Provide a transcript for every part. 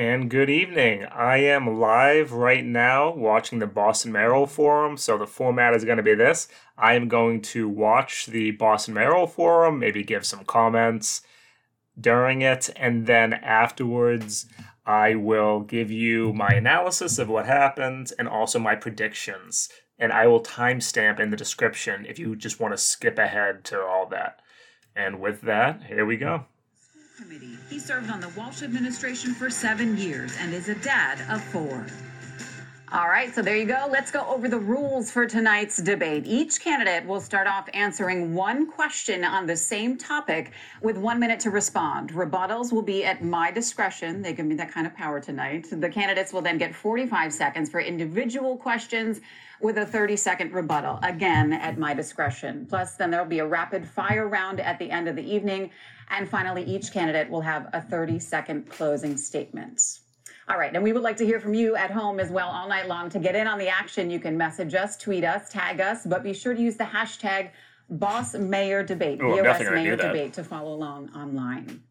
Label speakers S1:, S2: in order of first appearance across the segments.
S1: And good evening. I am live right now watching the Boston Mayoral Forum. So the format is going to be this I am going to watch the Boston Mayoral Forum, maybe give some comments during it, and then afterwards, I will give you my analysis of what happened and also my predictions. And I will timestamp in the description if you just want to skip ahead to all that. And with that, here we go.
S2: Committee. He served on the Walsh administration for seven years and is a dad of four. All right, so there you go. Let's go over the rules for tonight's debate. Each candidate will start off answering one question on the same topic with one minute to respond. Rebuttals will be at my discretion. They give me that kind of power tonight. The candidates will then get 45 seconds for individual questions with a 30 second rebuttal, again at my discretion. Plus, then there'll be a rapid fire round at the end of the evening. And finally, each candidate will have a 30 second closing statement. All right, and we would like to hear from you at home as well all night long. To get in on the action, you can message us, tweet us, tag us, but be sure to use the hashtag Boss Mayor Debate,
S1: Ooh,
S2: BOS Mayor. Debate, to follow along online.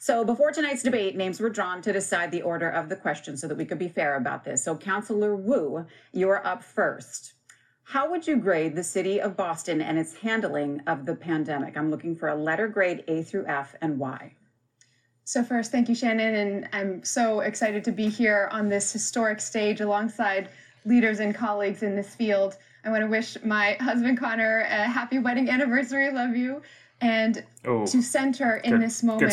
S2: So before tonight's debate, names were drawn to decide the order of the questions so that we could be fair about this. So, Councillor Wu, you're up first. How would you grade the city of Boston and its handling of the pandemic? I'm looking for a letter grade A through F and why.
S3: So, first, thank you, Shannon. And I'm so excited to be here on this historic stage alongside leaders and colleagues in this field. I want to wish my husband, Connor, a happy wedding anniversary. Love you. And
S1: Ooh,
S3: to center in
S1: good-
S3: this moment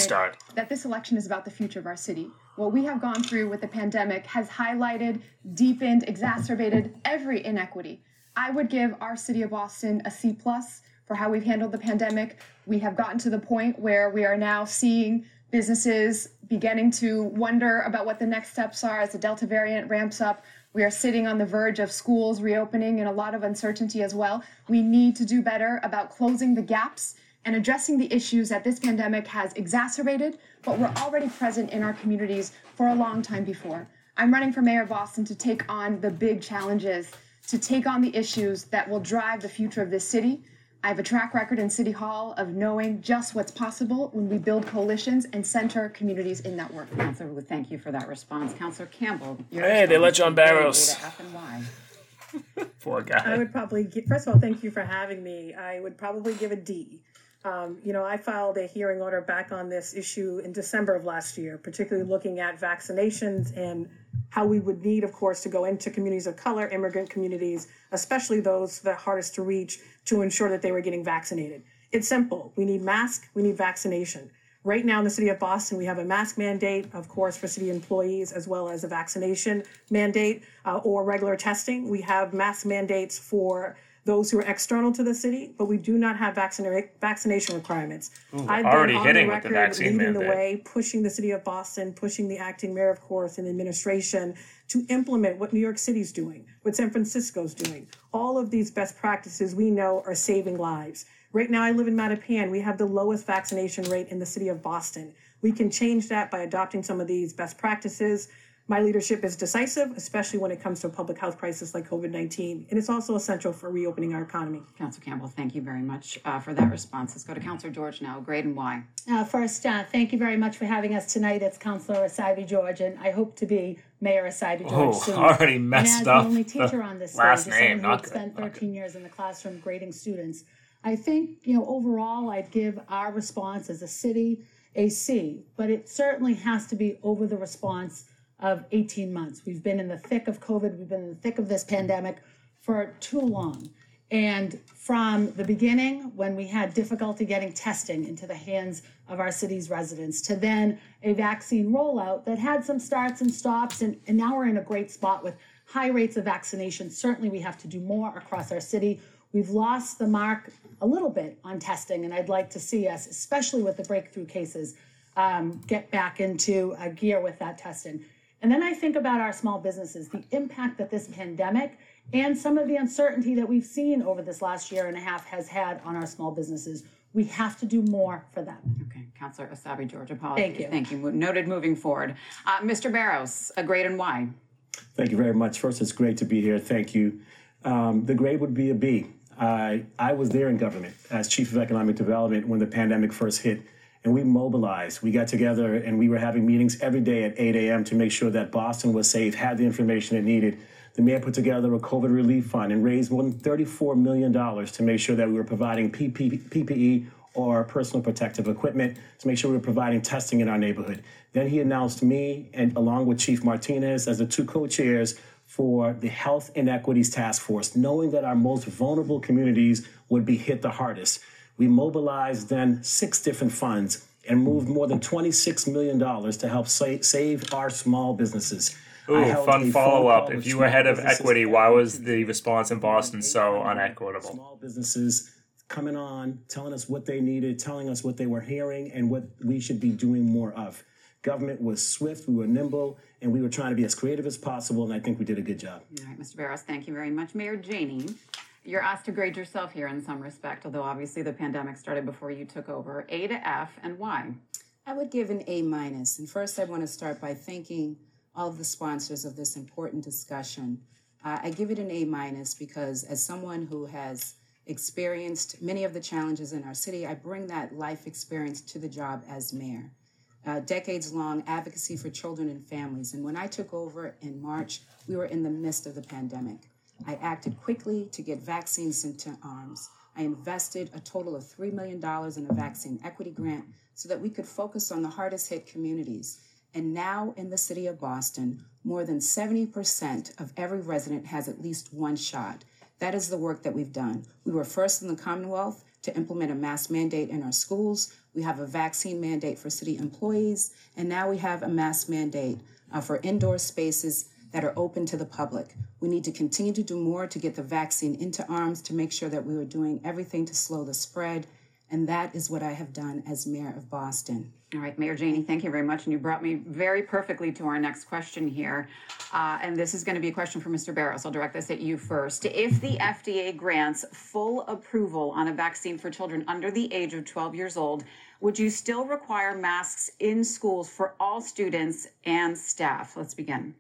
S3: that this election is about the future of our city. What we have gone through with the pandemic has highlighted, deepened, exacerbated every inequity. I would give our city of Boston a C plus for how we've handled the pandemic. We have gotten to the point where we are now seeing businesses beginning to wonder about what the next steps are as the Delta variant ramps up. We are sitting on the verge of schools reopening and a lot of uncertainty as well. We need to do better about closing the gaps and addressing the issues that this pandemic has exacerbated, but were already present in our communities for a long time before. I'm running for mayor of Boston to take on the big challenges, to take on the issues that will drive the future of this city. I have a track record in City Hall of knowing just what's possible when we build coalitions and center communities in that work.
S2: Councillor Wu, thank you for that response. Councillor Campbell, your
S1: Hey, they let
S2: response.
S1: John
S2: Barros. A
S1: Barros.
S2: to F and why?
S1: Poor
S4: I would probably, gi- first of all, thank you for having me. I would probably give a D. Um, you know, I filed a hearing order back on this issue in December of last year, particularly looking at vaccinations and how we would need, of course, to go into communities of color, immigrant communities, especially those that are hardest to reach, to ensure that they were getting vaccinated. It's simple. We need mask, we need vaccination. Right now in the city of Boston, we have a mask mandate, of course, for city employees, as well as a vaccination mandate uh, or regular testing. We have mask mandates for those who are external to the city, but we do not have vaccina- vaccination requirements. I've
S1: already
S4: been on
S1: hitting
S4: the
S1: with the
S4: record
S1: vaccine
S4: leading the way, pushing the city of Boston, pushing the acting mayor, of course, and the administration to implement what New York City's doing, what San Francisco's doing. All of these best practices we know are saving lives. Right now, I live in Mattapan. We have the lowest vaccination rate in the city of Boston. We can change that by adopting some of these best practices. My leadership is decisive, especially when it comes to a public health crisis like COVID 19. And it's also essential for reopening our economy.
S2: Councillor Campbell, thank you very much uh, for that response. Let's go to Councillor George now. Grade and why?
S5: Uh, first, uh, thank you very much for having us tonight. It's Councilor Essaibi George, and I hope to be Mayor Essaibi George
S1: Oh,
S5: soon.
S1: already
S5: and
S1: messed
S5: as
S1: up
S5: the only
S1: the
S5: teacher on this
S1: last
S5: stage, as
S1: name, not
S5: had
S1: good,
S5: spent
S1: not
S5: 13 years in the classroom grading students, I think you know overall I'd give our response as a city a C, but it certainly has to be over the response of 18 months. We've been in the thick of COVID. We've been in the thick of this pandemic for too long. And from the beginning, when we had difficulty getting testing into the hands of our city's residents, to then a vaccine rollout that had some starts and stops, and, and now we're in a great spot with high rates of vaccination. Certainly, we have to do more across our city. We've lost the mark a little bit on testing, and I'd like to see us, especially with the breakthrough cases, um, get back into gear with that testing. And then I think about our small businesses, the impact that this pandemic and some of the uncertainty that we've seen over this last year and a half has had on our small businesses. We have to do more for them.
S2: Okay, Councillor Essaibi George, apologies.
S5: Thank you.
S2: Thank you. Noted moving forward. Uh, Mr. Barros, a grade and why?
S6: Thank you very much. First, it's great to be here. Thank you. Um, the grade would be a B. I, I was there in government as Chief of Economic Development when the pandemic first hit, and we mobilized. We got together and we were having meetings every day at 8 a.m. to make sure that Boston was safe, had the information it needed. The mayor put together a COVID relief fund and raised more than $34 million to make sure that we were providing PPE or personal protective equipment to make sure we were providing testing in our neighborhood. Then he announced me and along with Chief Martinez as the two co-chairs for the Health Inequities Task Force, knowing that our most vulnerable communities would be hit the hardest. We mobilized then six different funds and moved more than $26 million to help sa- save our small businesses.
S1: Ooh, fun follow up. If you were head of equity, why was the response in Boston so unequitable?
S6: Small businesses coming on, telling us what they needed, telling us what they were hearing, and what we should be doing more of. Government was swift, we were nimble, and we were trying to be as creative as possible, and I think we did a good job.
S2: All right, Mr. Barros, thank you very much. Mayor Janey, you're asked to grade yourself here in some respect, although obviously the pandemic started before you took over. A to F, and why?
S7: I would give an A minus. And first, I want to start by thanking all of the sponsors of this important discussion. Uh, I give it an A minus because, as someone who has experienced many of the challenges in our city, I bring that life experience to the job as mayor uh, decades long advocacy for children and families. And when I took over in March, we were in the midst of the pandemic. I acted quickly to get vaccines into arms. I invested a total of $3 million in a vaccine equity grant so that we could focus on the hardest hit communities. And now in the city of Boston, more than 70% of every resident has at least one shot. That is the work that we've done. We were first in the Commonwealth to implement a mask mandate in our schools. We have a vaccine mandate for city employees, and now we have a mask mandate uh, for indoor spaces that are open to the public. We need to continue to do more to get the vaccine into arms to make sure that we are doing everything to slow the spread and that is what I have done as mayor of Boston.
S2: All right, Mayor Janey, thank you very much. And you brought me very perfectly to our next question here. Uh, and this is going to be a question for Mr. Barros. I'll direct this at you first. If the FDA grants full approval on a vaccine for children under the age of 12 years old, would you still require masks in schools for all students and staff? Let's begin.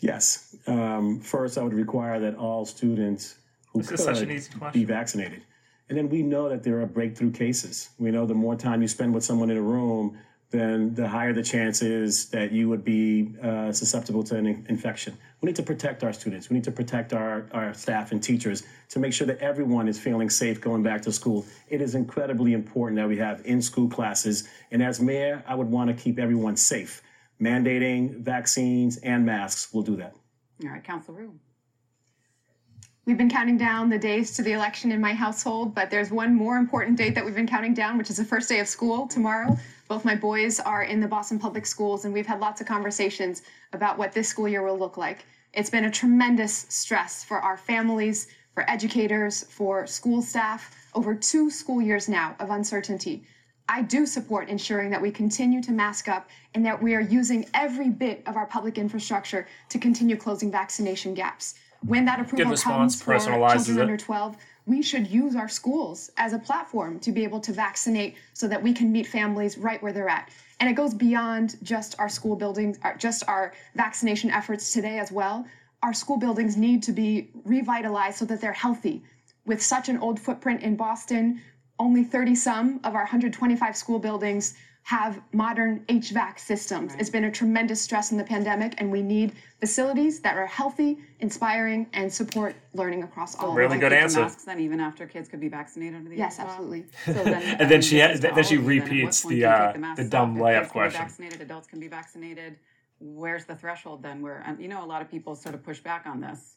S6: Yes. Um, first, I would require that all students who
S1: this
S6: could be vaccinated. And then we know that there are breakthrough cases. We know the more time you spend with someone in a room, then the higher the chance is that you would be uh, susceptible to an infection. We need to protect our students. We need to protect our, our staff and teachers to make sure that everyone is feeling safe going back to school. It is incredibly important that we have in school classes. And as mayor, I would want to keep everyone safe. Mandating vaccines and masks will do that.
S2: All right, Council Wu.
S3: We've been counting down the days to the election in my household, but there's one more important date that we've been counting down, which is the first day of school tomorrow. Both my boys are in the Boston Public Schools, and we've had lots of conversations about what this school year will look like. It's been a tremendous stress for our families, for educators, for school staff, over two school years now of uncertainty. I do support ensuring that we continue to mask up and that we are using every bit of our public infrastructure to continue closing vaccination gaps when that approval response, comes for children under 12, we should use our schools as a platform to be able to vaccinate so that we can meet families right where they're at. And it goes beyond just our school buildings, uh, just our vaccination efforts today as well. Our school buildings need to be revitalized so that they're healthy. With such an old footprint in Boston, only 30 some of our 125 school buildings have modern HVAC systems. Right. It's been a tremendous stress in the pandemic, and we need facilities that are healthy, inspiring, and support learning across all.
S1: Really good answer.
S2: Masks then, even after kids could be vaccinated under the
S3: yes, absolutely.
S2: So then,
S1: and then she has, then she repeats the uh, the, the dumb layup question.
S2: vaccinated, adults can be vaccinated. Where's the threshold then? Where and you know a lot of people sort of push back on this.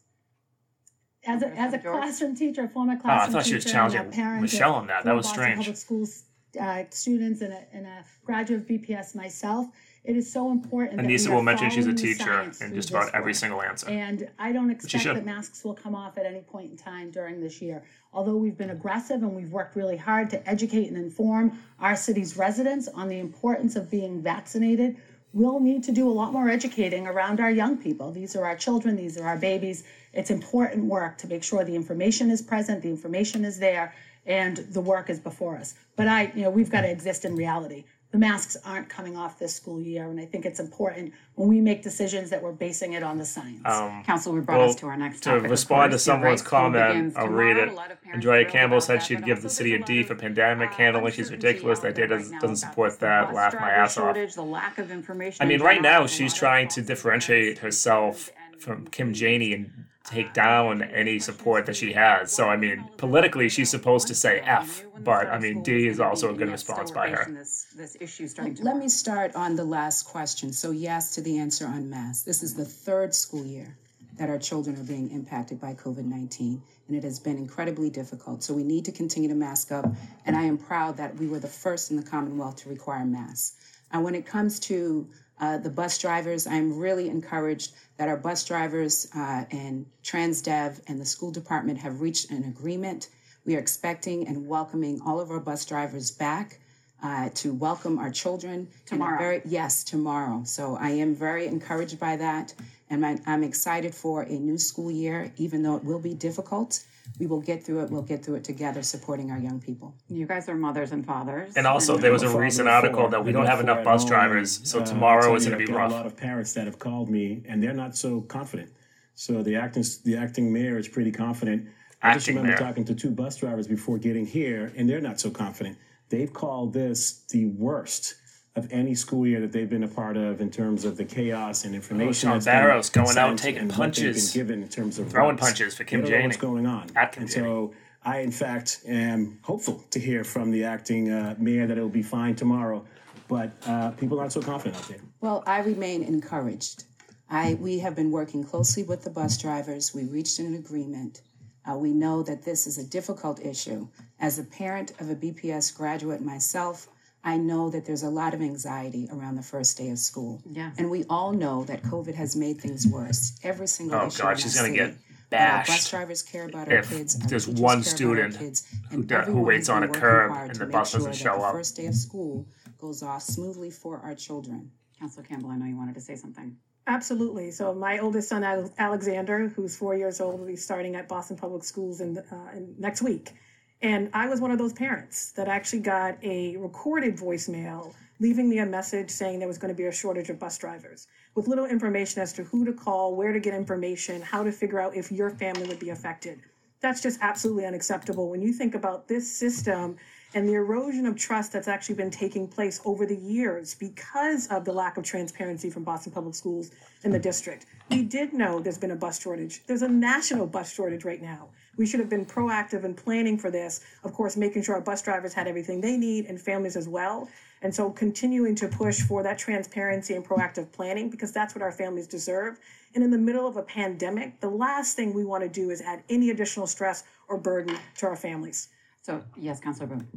S5: As a, as a classroom teacher, a former classroom teacher, oh, I thought she was challenging
S1: Michelle on that. That was strange.
S5: Public schools uh, students and a, and a graduate of BPS myself, it is so important.
S1: Annissa will mention she's a teacher in just about every single answer.
S5: And I don't expect that masks will come off at any point in time during this year. Although we've been aggressive and we've worked really hard to educate and inform our city's residents on the importance of being vaccinated, we'll need to do a lot more educating around our young people. These are our children, these are our babies. It's important work to make sure the information is present, the information is there, and the work is before us. But I, you know, we've got to exist in reality. the masks aren't coming off this school year, and I think it's important when we make decisions that we're basing it on the science.
S1: Um,
S2: Council, we brought
S1: well,
S2: us to our next
S1: to
S2: topic. of
S1: respond to
S2: course. You're
S1: someone's comment, I'll read it.
S2: A lot
S1: Andrea Campbell said she'd give the city a
S2: there's
S1: D
S2: lot
S1: for pandemic
S2: uh,
S1: handling. She's ridiculous. That data
S2: right
S1: doesn't support that.
S2: bus
S1: Laugh my
S2: driver
S1: ass off.
S2: The lack of information.
S1: I mean, right now she's trying to differentiate herself from Kim Janey and take down any support that she has. So I mean, politically, she's supposed to say F, but I mean, D is also a good response by her.
S7: Let me start on the last question. So, yes to the answer on masks. This is the third school year that our children are being impacted by COVID 19, and it has been incredibly difficult. So, we need to continue to mask up, and I am proud that we were the first in the Commonwealth to require masks. And when it comes to uh, the bus drivers, I'm really encouraged that our bus drivers uh, and TransDev and the school department have reached an agreement. We are expecting and welcoming all of our bus drivers back uh, to welcome our children.
S2: Tomorrow.
S7: very- yes, tomorrow. So I am very encouraged by that. And I'm excited for a new school year, even though it will be difficult. We will get through it. We'll get through it together, supporting our young people.
S2: You guys are mothers and fathers.
S1: And also, there was a
S6: I'm father
S1: recent article that we don't have enough bus drivers,
S6: and,
S1: so
S6: uh,
S1: tomorrow
S6: I'll
S1: is going to be rough.
S6: A lot of parents that have called me, and they're not so confident. So the acting the acting mayor is pretty confident. I just remember
S1: mayor.
S6: talking to two bus drivers before getting here, and they're not so confident. They've called this the worst of any school year that they've been a part of in terms of the chaos and information.
S1: Sean
S6: that's been
S1: Barros going out and taking
S6: and
S1: punches.
S6: been given in terms of
S1: Throwing
S6: rights.
S1: punches for Kim
S6: They
S1: Janey.
S6: What's going on?
S1: At Kim
S6: and
S1: Janey.
S6: so I, in fact, am hopeful to hear from the acting uh, mayor that it will be fine tomorrow. But uh, people aren't so confident out there.
S7: Well, I remain encouraged. I, we have been working closely with the bus drivers. We reached an agreement. Uh, we know that this is a difficult issue. As a parent of a BPS graduate myself, I know that there's a lot of anxiety around the first day of school.
S2: Yes.
S7: And we all know that COVID has made things worse. Every single
S1: Oh,
S7: issue
S1: God,
S7: in
S1: she's gonna get
S7: But our bus drivers care about our
S1: if
S7: kids. our
S1: there's
S7: teachers
S1: one
S7: care about our
S1: student
S7: kids,
S1: who
S7: and
S1: who
S7: everyone
S1: waits on a
S7: working
S1: curb
S7: hard
S1: and
S7: to
S1: the
S7: make
S1: bus
S7: sure
S1: doesn't
S7: that
S1: show
S7: the
S1: up.
S7: First day of school goes off smoothly for our children.
S2: Councilor Campbell, I know you wanted to say something.
S4: Absolutely. So my oldest son, Alexander, who's four years old, will be starting at Boston Public Schools in, uh, in next week. And I was one of those parents that actually got a recorded voicemail leaving me a message saying there was going to be a shortage of bus drivers with little information as to who to call, where to get information, how to figure out if your family would be affected. That's just absolutely unacceptable when you think about this system and the erosion of trust that's actually been taking place over the years because of the lack of transparency from Boston Public Schools in the district. We did know there's been a bus shortage. There's a national bus shortage right now. We should have been proactive in planning for this, of course, making sure our bus drivers had everything they need and families as well. And so continuing to push for that transparency and proactive planning because that's what our families deserve. And in the middle of a pandemic, the last thing we want to do is add any additional stress or burden to our families.
S2: So, yes, Councilor Boone.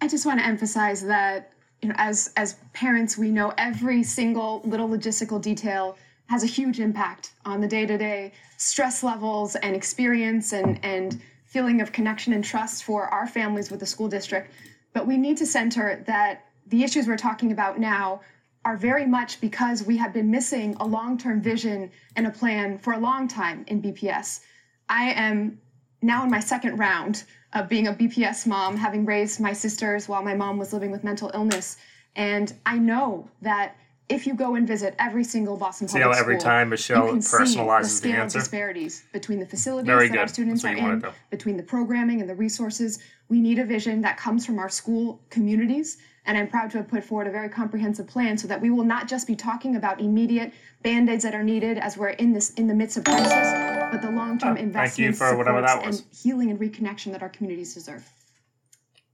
S3: I just want to emphasize that you know, as as parents, we know every single little logistical detail has a huge impact on the day-to-day stress levels and experience and and feeling of connection and trust for our families with the school district. But we need to center that the issues we're talking about now are very much because we have been missing a long-term vision and a plan for a long time in BPS. I am now in my second round of being a BPS mom, having raised my sisters while my mom was living with mental illness. And I know that if you go and visit every single Boston
S1: See
S3: public
S1: how every
S3: school,
S1: time Michelle
S3: you can see
S1: personalizes
S3: the
S1: the
S3: scale of
S1: answer?
S3: disparities between the facilities
S1: Very
S3: that our students are in, between the programming and the resources. We need a vision that comes from our school communities. And I'm proud to have put forward a very comprehensive plan so that we will not just be talking about immediate band-aids that are needed as we're in this in the midst of crisis, but the long-term ah,
S1: thank you for whatever that was.
S3: and healing and reconnection that our communities deserve.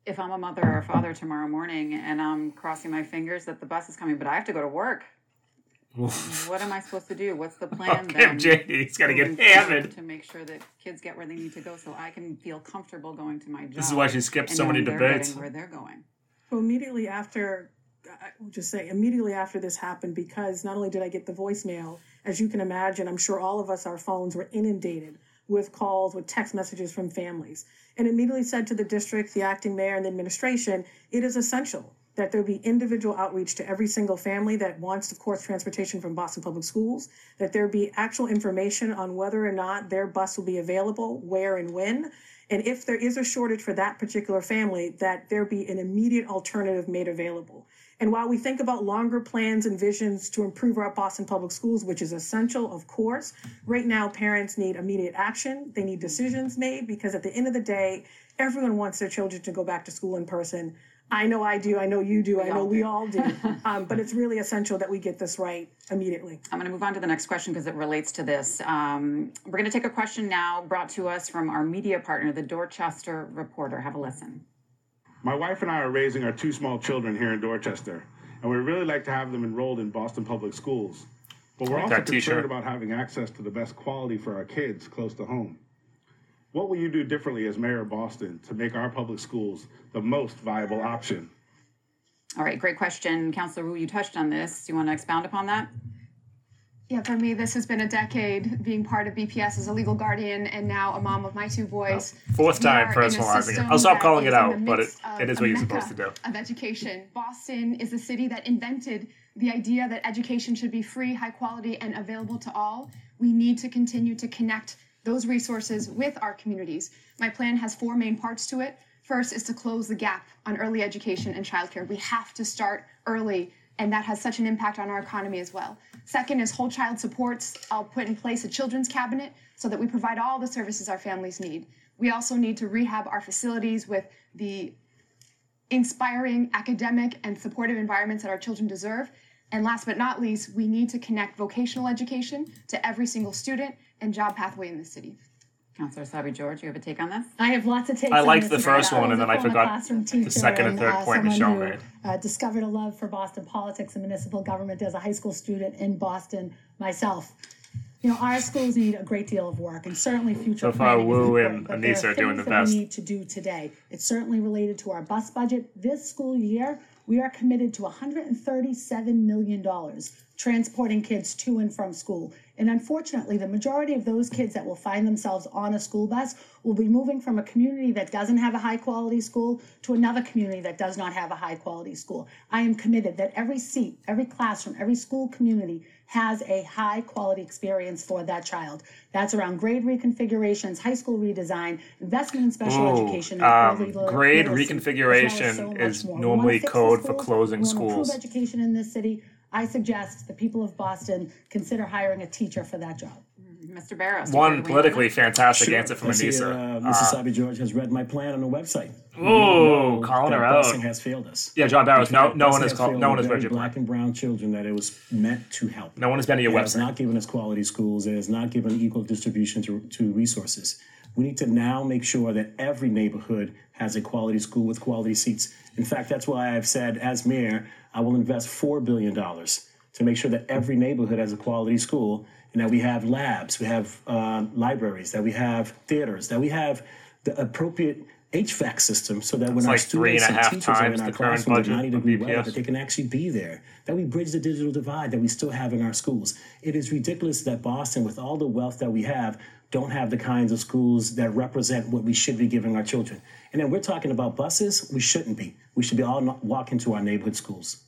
S2: If I'm a mother or a father tomorrow morning and I'm crossing my fingers that the bus is coming, but I have to go to work, what am I supposed to do? What's the plan
S1: Kim
S2: then?
S1: Janey's got to get hammered.
S2: to make sure that kids get where they need to go, so I can feel comfortable going to my job.
S1: This is why she skipped so many debates.
S2: Where they're going.
S4: So immediately after, I will just say, immediately after this happened, because not only did I get the voicemail, as you can imagine, I'm sure all of us, our phones were inundated with calls, with text messages from families, and immediately said to the district, the acting mayor, and the administration, it is essential that there be individual outreach to every single family that wants, of course, transportation from Boston Public Schools, that there be actual information on whether or not their bus will be available, where and when, and if there is a shortage for that particular family, that there be an immediate alternative made available. And while we think about longer plans and visions to improve our Boston Public Schools, which is essential, of course, right now parents need immediate action. They need decisions made because at the end of the day, everyone wants their children to go back to school in person. I know I do. I know you do. I know we all do. um, but it's really essential that we get this right immediately.
S2: I'm going to move on to the next question because it relates to this. Um, we're going to take a question now brought to us from our media partner, the Dorchester Reporter. Have a listen.
S8: My wife and I are raising our two small children here in Dorchester, and we'd really like to have them enrolled in Boston Public Schools. But we're
S1: Like
S8: also
S1: that t-shirt.
S8: concerned about having access to the best quality for our kids close to home. What will you do differently as mayor of Boston to make our public schools the most viable option?
S2: All right, great question. Councilor Wu, you touched on this. Do you want to expound upon that?
S3: Yeah, for me, this has been a decade being part of BPS as a legal guardian and now a mom of my two boys.
S1: Fourth time
S3: are in a
S1: personalizing it. I'll stop calling it out, but it, it is what you're supposed to do.
S3: Of education. Boston is the city that invented the idea that education should be free, high quality, and available to all. We need to continue to connect those resources with our communities. My plan has four main parts to it. First is to close the gap on early education and childcare. We have to start early, and that has such an impact on our economy as well. Second is whole child supports. I'll put in place a children's cabinet so that we provide all the services our families need. We also need to rehab our facilities with the inspiring academic and supportive environments that our children deserve. And last but not least, we need to connect vocational education to every single student and job pathway in the city.
S2: Councilor Essaibi George, you have a take on this?
S5: I have lots of takes.
S1: I
S5: on
S1: liked
S5: this
S1: the first one, and then I forgot
S5: classroom
S1: the second and third
S5: uh,
S1: point
S5: someone
S1: Michelle
S5: who,
S1: made.
S5: Uh, discovered a love for Boston politics and municipal government as a high school student in Boston myself. You know, our schools need a great deal of work, and certainly future
S1: So far,
S5: planning is
S1: Wu
S5: important,
S1: and
S5: but there
S1: Annissa are
S5: are
S1: doing
S5: things
S1: the
S5: that
S1: best.
S5: We need to do today. It's certainly related to our bus budget. This school year, we are committed to 137 million dollars transporting kids to and from school. And unfortunately, the majority of those kids that will find themselves on a school bus will be moving from a community that doesn't have a high quality school to another community that does not have a high quality school. I am committed that every seat, every classroom, every school community has a high quality experience for that child. That's around grade reconfigurations, high school redesign, investment in special
S1: Ooh,
S5: education, and
S1: um, grade
S5: literacy, as well
S1: reconfiguration
S5: so
S1: is normally
S5: wanna fix the
S1: code for closing schools.
S5: Improve education in this city. I suggest the people of Boston consider hiring a teacher for that job.
S2: Mr. Barros. you
S1: One
S2: ready to weigh in on
S1: politically fantastic
S6: Sure.
S1: answer from
S6: I
S1: Annissa.
S6: Uh, Mrs. Essaibi George has read my plan on the website.
S1: Ooh, calling
S6: that
S1: her out.
S6: Busing has failed us.
S1: Yeah, John Barros. No, no one has called. No one has read
S6: very
S1: your plan.
S6: black and brown children that it was meant to help.
S1: No one has been to your
S6: It has not given us quality schools. It has not given equal distribution to, to resources. We need to now make sure that every neighborhood has a quality school with quality seats. In fact, that's why I've said, as mayor, I will invest $4 billion to make sure that every neighborhood has a quality school and that we have labs, we have uh, libraries, that we have theaters, that we have the appropriate HVAC system so that when our
S1: like
S6: students
S1: and
S6: and, teachers are in our classrooms at 90 degree weather, that they can actually be there, that we bridge the digital divide that we still have in our schools. It is ridiculous that Boston, with all the wealth that we have, don't have the kinds of schools that represent what we should be giving our children. And then we're talking about buses, we shouldn't be. We should be all walking to our neighborhood schools.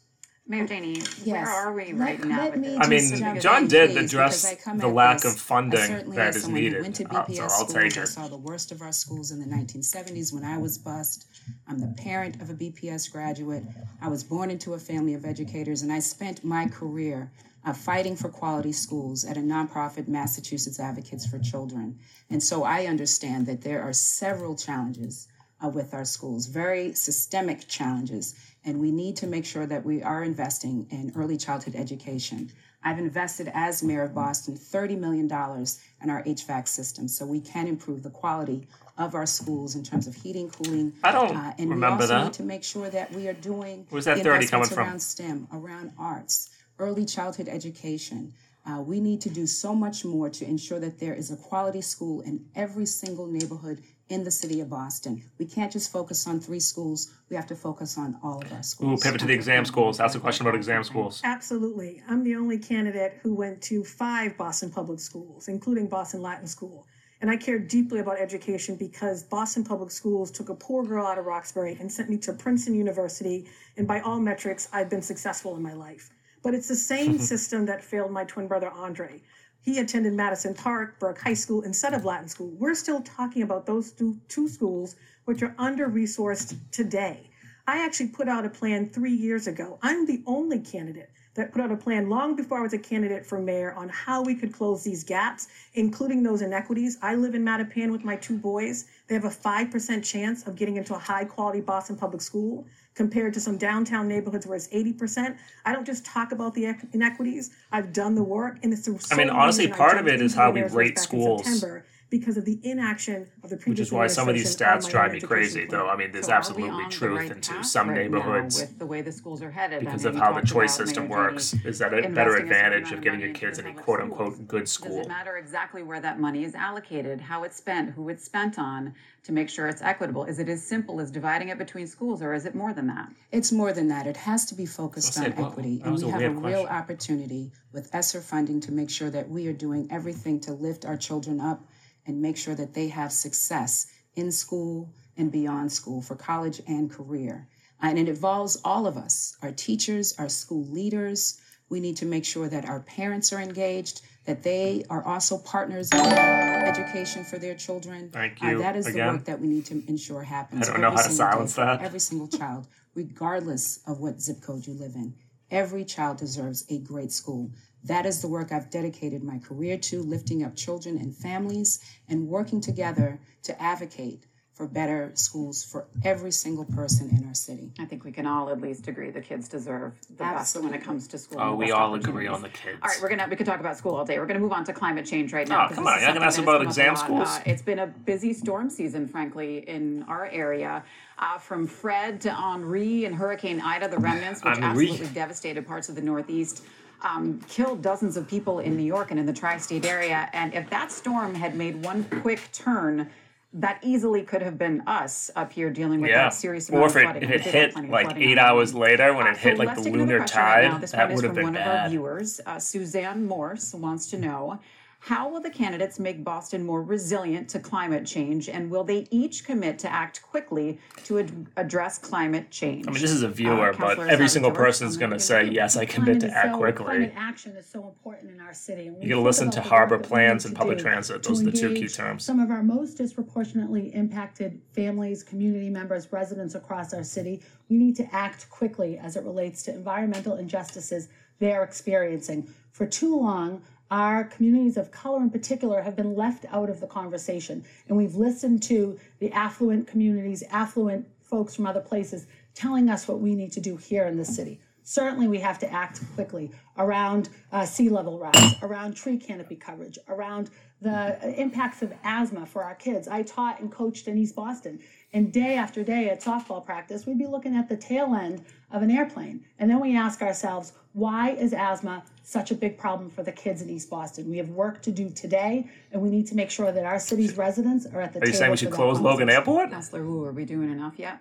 S2: Mayor Janey, where are we
S7: Let-
S2: right now
S7: let
S2: with
S7: me
S2: this?
S1: I mean, John did
S7: please,
S1: address
S7: because I come
S1: the lack
S7: this-
S1: of funding
S7: I certainly,
S1: that
S7: someone who
S1: needed.
S7: Went to
S1: Uh, so
S7: BPS
S1: I'll
S7: schools,
S1: take
S7: I saw the worst of our schools in the 1970s when I was bused. I'm the parent of a BPS graduate. I was born into a family of educators, and I spent my career uh, fighting for quality schools at a nonprofit, Massachusetts Advocates for Children. And so I understand that there are several challenges uh, with our schools, very systemic challenges, and we need to make sure that we are investing in early childhood education. I've invested as mayor of Boston $30 million in our HVAC system so we can improve the quality of our schools in terms of heating, cooling.
S1: I don't
S7: uh, and
S1: remember
S7: we also
S1: that.
S7: need to make sure that we are doing
S1: Where's that
S7: the
S1: 30
S7: investments
S1: coming from?
S7: around STEM, around arts, early childhood education. Uh, we need to do so much more to ensure that there is a quality school in every single neighborhood in the city of Boston. We can't just focus on three schools. We have to focus on all of our schools.
S1: Ooh,
S7: schools.
S1: pivot to the exam schools. Ask a question about exam schools.
S4: Absolutely. I'm the only candidate who went to five Boston public schools, including Boston Latin School. And I care deeply about education because Boston Public Schools took a poor girl out of Roxbury and sent me to Princeton University. And by all metrics, I've been successful in my life. But it's the same system that failed my twin brother, Andre. He attended Madison Park, Burke High School instead of Latin School. We're still talking about those two, two schools, which are under resourced today. I actually put out a plan three years ago. I'm the only candidate that put out a plan long before I was a candidate for mayor on how we could close these gaps, including those inequities. I live in Mattapan with my two boys. They have a 5% chance of getting into a high quality Boston public school compared to some downtown neighborhoods where it's 80%. I don't just talk about the inequities, I've done the work. And it's the
S1: I mean, honestly, part of it is how we rate schools
S4: because of the inaction of the previous
S1: Which is why some of these stats drive me crazy, plan. though. I mean, there's so absolutely truth right into some right neighborhoods
S2: with the way the schools are headed
S1: because I mean, of how the choice system works. Is that a better advantage of getting your kids in a quote unquote good school?
S2: Does it matter exactly where that money is allocated, how it's spent, who it's spent on to make sure it's equitable? Is it as simple as dividing it between schools, or is it more than that?
S7: It's more than that. It has to be focused on well, equity, and we have a real opportunity with ESSER funding to make sure that we are doing everything to lift our children up and make sure that they have success in school and beyond school for college and career. And it involves all of us our teachers, our school leaders. We need to make sure that our parents are engaged, that they are also partners in education for their children.
S1: Thank you.
S7: Uh, that is
S1: Again.
S7: the work that we need to ensure happens.
S1: I don't know how to silence that.
S7: Every single child, regardless of what zip code you live in. Every child deserves a great school. That is the work I've dedicated my career to, lifting up children and families and working together to advocate for better schools for every single person in our city.
S2: I think we can all at least agree the kids deserve the Absolutely. best when it comes to school.
S1: Oh, we all agree on the kids.
S2: All right, we're gonna we could talk about school all day. We're gonna move on to climate change right now.
S1: Oh, come on, you're gonna ask about exam schools. Uh,
S2: it's been a busy storm season, frankly, in our area. Uh, from Fred to Henri and Hurricane Ida, the remnants, which Henri. absolutely devastated parts of the Northeast um, killed dozens of people in New York and in the tri state area. And if that storm had made one quick turn, that easily could have been us up here dealing with yeah. that serious amount
S1: or
S2: if of flooding.
S1: It, if it hit like eight hours later when uh, it hit so like the lunar tide, right that would have been
S2: one
S1: bad.
S2: Of our viewers, uh, Suzanne Morse wants to know how will the candidates make Boston more resilient to climate change, and will they each commit to act quickly to ad- address climate change?
S1: I mean, this is a viewer, uh, but every single person is going to say, "Yes, I commit to act so, quickly."
S5: Climate action is so important in our city.
S1: You got to listen to harbor plans and public transit; those are the two key terms.
S5: Some of our most disproportionately impacted families, community members, residents across our city. We need to act quickly as it relates to environmental injustices they are experiencing. For too long, our communities of color in particular have been left out of the conversation. And we've listened to the affluent communities, affluent folks from other places telling us what we need to do here in the city. Certainly, we have to act quickly around uh, sea level rise, around tree canopy coverage, around the impacts of asthma for our kids. I taught and coached in East Boston, and day after day at softball practice, we'd be looking at the tail end of an airplane. And then we ask ourselves, why is asthma such a big problem for the kids in East Boston? We have work to do today, and we need to make sure that our city's residents are at the
S1: are table. Are you saying we should close Logan Airport?
S2: Councilor Wu, are we doing enough yet?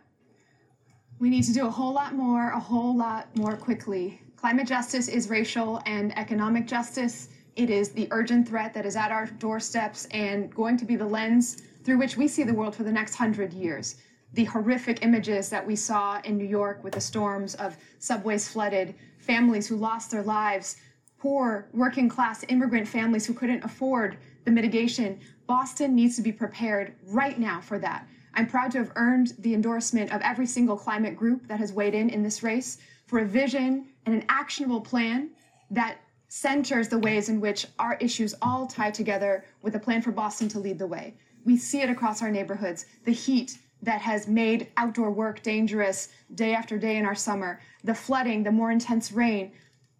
S3: We need to do a whole lot more, a whole lot more quickly. Climate justice is racial and economic justice. It is the urgent threat that is at our doorsteps and going to be the lens through which we see the world for the next hundred years. The horrific images that we saw in New York with the storms of subways flooded, families who lost their lives, poor working class immigrant families who couldn't afford the mitigation. Boston needs to be prepared right now for that. I'm proud to have earned the endorsement of every single climate group that has weighed in in this race for a vision and an actionable plan that centers the ways in which our issues all tie together with a plan for Boston to lead the way. We see it across our neighborhoods. The heat that has made outdoor work dangerous day after day in our summer, the flooding, the more intense rain,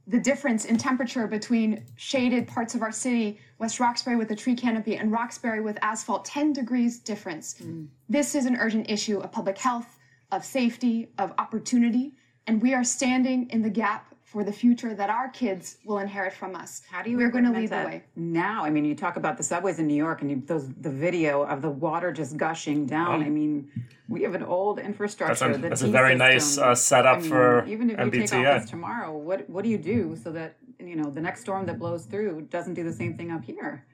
S3: the difference in temperature between shaded parts of our city, West Roxbury with a tree canopy and Roxbury with asphalt, 10 degrees difference. Mm. This is an urgent issue of public health, of safety, of opportunity, and we are standing in the gap for the future that our kids will inherit from us.
S2: How do you? We're going to lead the way now. I mean, you talk about the subways in New York and you, those the video of the water just gushing down. Oh. I mean, we have an old infrastructure.
S1: That's a, that's a very system. nice uh, setup I mean, for
S2: even if you take off this tomorrow. What what do you do so that you know the next storm that blows through doesn't do the same thing up here?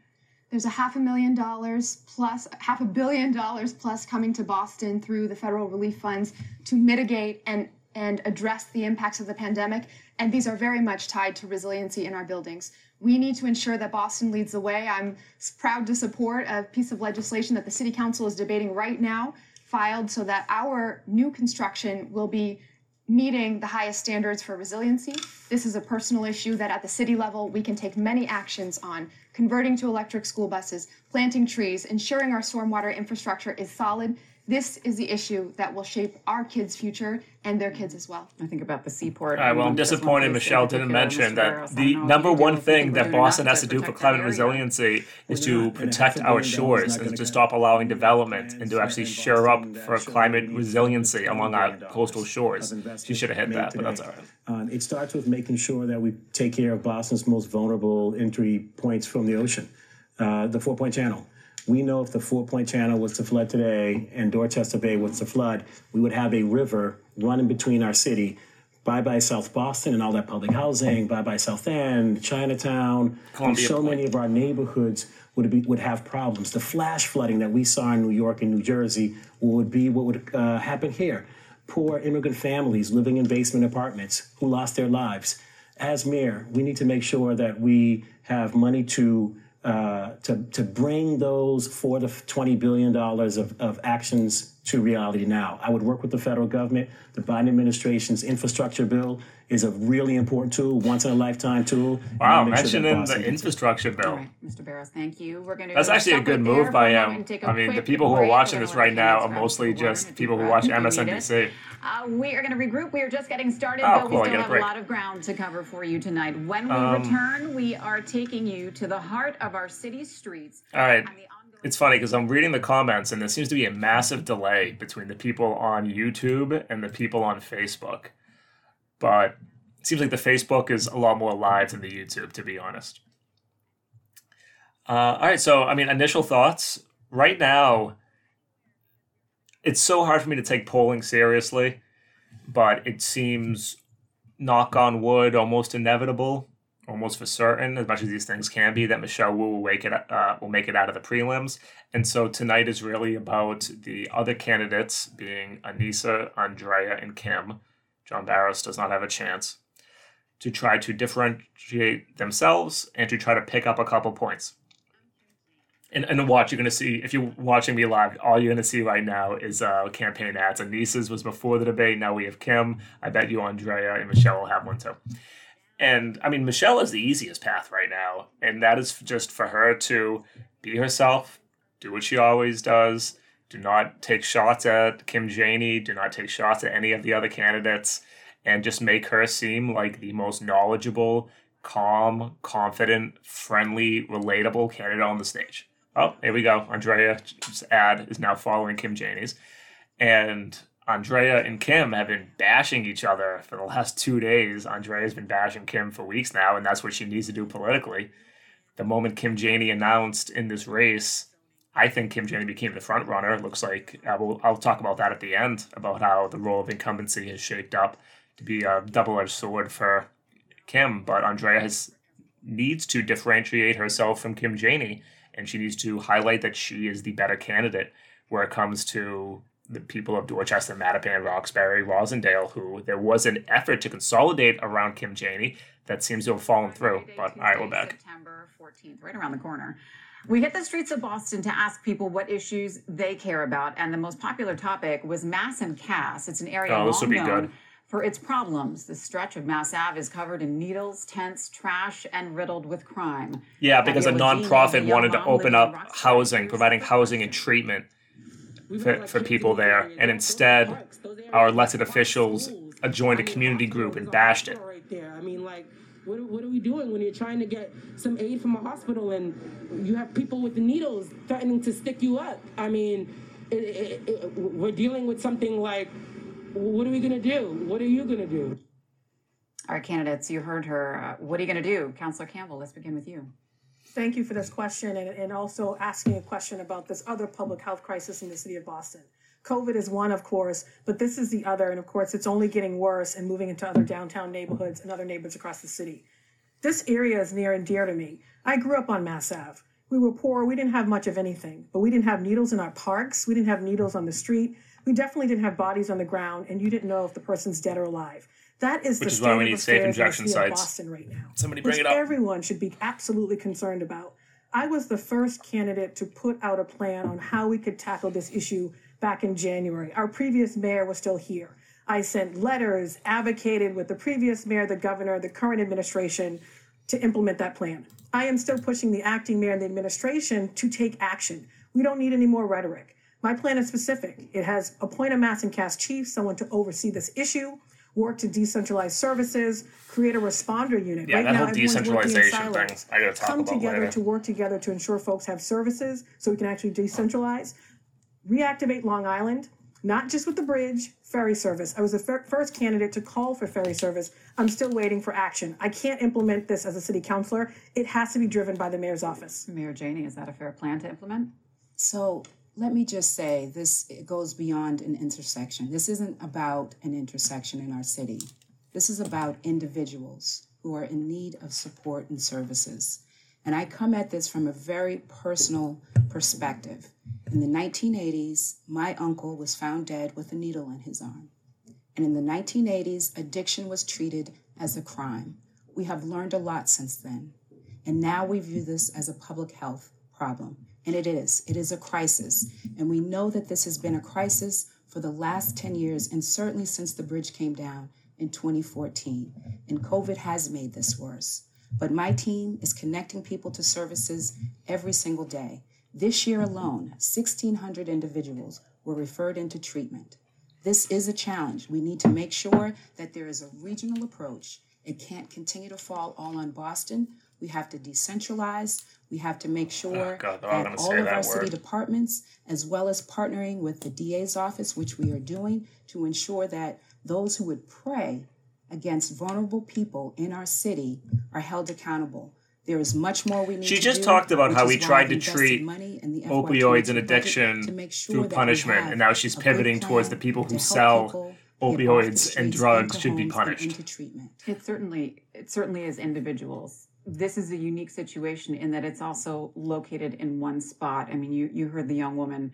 S3: There's a half a million dollars plus half a billion dollars plus coming to Boston through the federal relief funds to mitigate and and address the impacts of the pandemic. And these are very much tied to resiliency in our buildings. We need to ensure that Boston leads the way. I'm proud to support a piece of legislation that the City Council is debating right now filed so that our new construction will be meeting the highest standards for resiliency. This is a personal issue that at the city level we can take many actions on converting to electric school buses, planting trees, ensuring our stormwater infrastructure is solid. This is the issue that will shape our kids' future and their kids as well.
S2: I think about the seaport.
S1: All right, well, I'm
S2: and this one
S1: disappointed Michelle didn't mention that the
S2: don't know if
S1: number one thing that Boston has to do for climate resiliency is to protect our shores and
S6: gonna
S1: stop allowing development and to actually
S6: in
S1: shore up for climate resiliency
S6: need
S1: along our coastal shores.
S6: of
S1: She should have hit that, but that's all right. today.
S6: Um, it starts with making sure that we take care of Boston's most vulnerable entry points from the ocean, uh, the Fort Point Channel. We know if the Fort Point Channel was to flood today and Dorchester Bay was to flood, we would have a river running between our city. Bye bye South Boston and all that public housing. Bye bye South End, Chinatown. and
S1: Columbia
S6: so
S1: Point.
S6: many of our neighborhoods would be would have problems. The flash flooding that we saw in New York and New Jersey would be what would uh, happen here. Poor immigrant families living in basement apartments who lost their lives. As mayor, we need to make sure that we have money to uh, to to bring those four to twenty billion dollars of, of actions to reality now. I would work with the federal government. The Biden administration's infrastructure bill is a really important tool, once in a lifetime tool.
S1: Wow,
S6: I'll sure
S1: mentioning the infrastructure bill.
S2: All right, Mr. Barros, thank you. We're going to.
S1: That's actually a good move by him. I mean, the people who are watching this right now are mostly just people who watch MSNBC.
S2: Uh, we are going to regroup. We are just getting started,
S1: Oh,
S2: but
S1: cool,
S2: we still
S1: a
S2: have a lot of ground to cover for you tonight. When we
S1: Um,
S2: return, we are taking you to the heart of our city's streets.
S1: All right.
S2: ongoing-
S1: It's funny because I'm reading the comments and there seems to be a massive delay between the people on YouTube and the people on Facebook. But it seems like the Facebook is a lot more live than the YouTube, to be honest. Uh, all right, so I mean, initial thoughts. Right now, it's so hard for me to take polling seriously, but it seems, knock on wood, almost inevitable almost for certain, as much as these things can be, that Michelle Wu will make it uh, will make it out of the prelims. And so tonight is really about the other candidates being Annissa, Andrea, and Kim. John Barros does not have a chance to try to differentiate themselves and to try to pick up a couple points. And, and watch, you're going to see, if you're watching me live, all you're going to see right now is uh, campaign ads. And Annissa's was before the debate. Now we have Kim. I bet you Andrea and Michelle will have one too. And I mean, Michelle is the easiest path right now. And that is just for her to be herself, do what she always does, do not take shots at Kim Janey, do not take shots at any of the other candidates, and just make her seem like the most knowledgeable, calm, confident, friendly, relatable candidate on the stage. Oh, here we go. Andrea's ad is now following Kim Janey's. And Andrea and Kim have been bashing each other for the last two days. Andrea's been bashing Kim for weeks now, and that's what she needs to do politically. The moment Kim Janey announced in this race, I think Kim Janey became the front runner. Looks like uh, we'll, I'll talk about that at the end about how the role of incumbency has shaped up to be a double-edged sword for Kim. But Andrea has needs to differentiate herself from Kim Janey, and she needs to highlight that she is the better candidate where it comes to the people of Dorchester, Mattapan, Roxbury, Roslindale, who there was an effort to consolidate around Kim Janey that seems to have fallen through. But all right, we're back.
S2: September 14th, right around the corner. We hit the streets of Boston to ask people what issues they care about, and the most popular topic was Mass and Cass. It's an area
S1: Oh,
S2: long
S1: be
S2: known
S1: good.
S2: for its problems. The stretch of Mass Ave is covered in needles, tents, trash, and riddled with crime.
S1: Yeah, because a
S2: Fabiola Jean,
S1: nonprofit wanted to open up housing, providing housing and treatment for, for people there. And instead, our elected officials uh, joined a community group and bashed it.
S9: Right there. I mean, like, what, are- what are we doing when you're trying to get some aid from a hospital and you have people with the needles threatening to stick you up? I mean, it, it, it, we're dealing with something like, what are we gonna do? What are you gonna do?
S2: All right, candidates, you heard her. Uh, what are you going to do? Councillor Campbell, let's begin with you.
S4: Thank you for this question and, and also asking a question about this other public health crisis in the city of Boston. COVID is one, of course, but this is the other. And of course, it's only getting worse and moving into other downtown neighborhoods and other neighborhoods across the city. This area is near and dear to me. I grew up on Mass Ave. We were poor. We didn't have much of anything, but we didn't have needles in our parks. We didn't have needles on the street. We definitely didn't have bodies on the ground, and you didn't know if the person's dead or alive. That is
S1: Which
S4: the
S1: is why we need safe
S4: in
S1: injection sites.
S4: Boston right now
S1: Somebody bring it up.
S4: everyone should be absolutely concerned about. I was the first candidate to put out a plan on how we could tackle this issue back in January. Our previous mayor was still here. I sent letters, advocated with the previous mayor, the governor, the current administration to implement that plan. I am still pushing the acting mayor and the administration to take action. We don't need any more rhetoric. My plan is specific. It has appoint a Mass and Cass chief, someone to oversee this issue, work to decentralize services, create a responder unit.
S1: Yeah,
S4: right
S1: that
S4: now,
S1: whole
S4: everyone's working in
S1: decentralization thing, I gotta talk
S4: Come
S1: about
S4: together
S1: later.
S4: to work together to ensure folks have services so we can actually decentralize reactivate Long Island, not just with the bridge, ferry service. I was the fir- first candidate to call for ferry service. I'm still waiting for action. I can't implement this as a city councilor. It has to be driven by the mayor's office.
S2: Mayor Janey, is that a fair plan to implement?
S7: So let me just say this it goes beyond an intersection. This isn't about an intersection in our city. This is about individuals who are in need of support and services. And I come at this from a very personal perspective. In the 1980s, my uncle was found dead with a needle in his arm. And in the 1980s, addiction was treated as a crime. We have learned a lot since then. And now we view this as a public health problem. And it is. It is a crisis. And we know that this has been a crisis for the last 10 years and certainly since the bridge came down in 2014. And COVID has made this worse. But my team is connecting people to services every single day. This year alone, 1,600 individuals were referred into treatment. This is a challenge. We need to make sure that there is a regional approach. It can't continue to fall all on Boston. We have to decentralize. We have to make sure
S1: Oh, God,
S7: that all of
S1: that
S7: our city departments, as well as partnering with the DA's office, which we are doing, to ensure that those who would prey against vulnerable people in our city are held accountable. There is much more we need
S1: She
S7: to do.
S1: She just
S7: do,
S1: talked about
S7: how
S1: how
S7: is
S1: we tried to treat
S7: money in the
S1: opioids and addiction
S7: to make sure
S1: through punishment, and now she's pivoting towards the people who
S7: to
S1: sell
S7: people
S1: opioids and drugs should be punished.
S7: Treatment.
S2: It certainly, it certainly is individuals. This is a unique situation in that it's also located in one spot. I mean, you, you heard the young woman.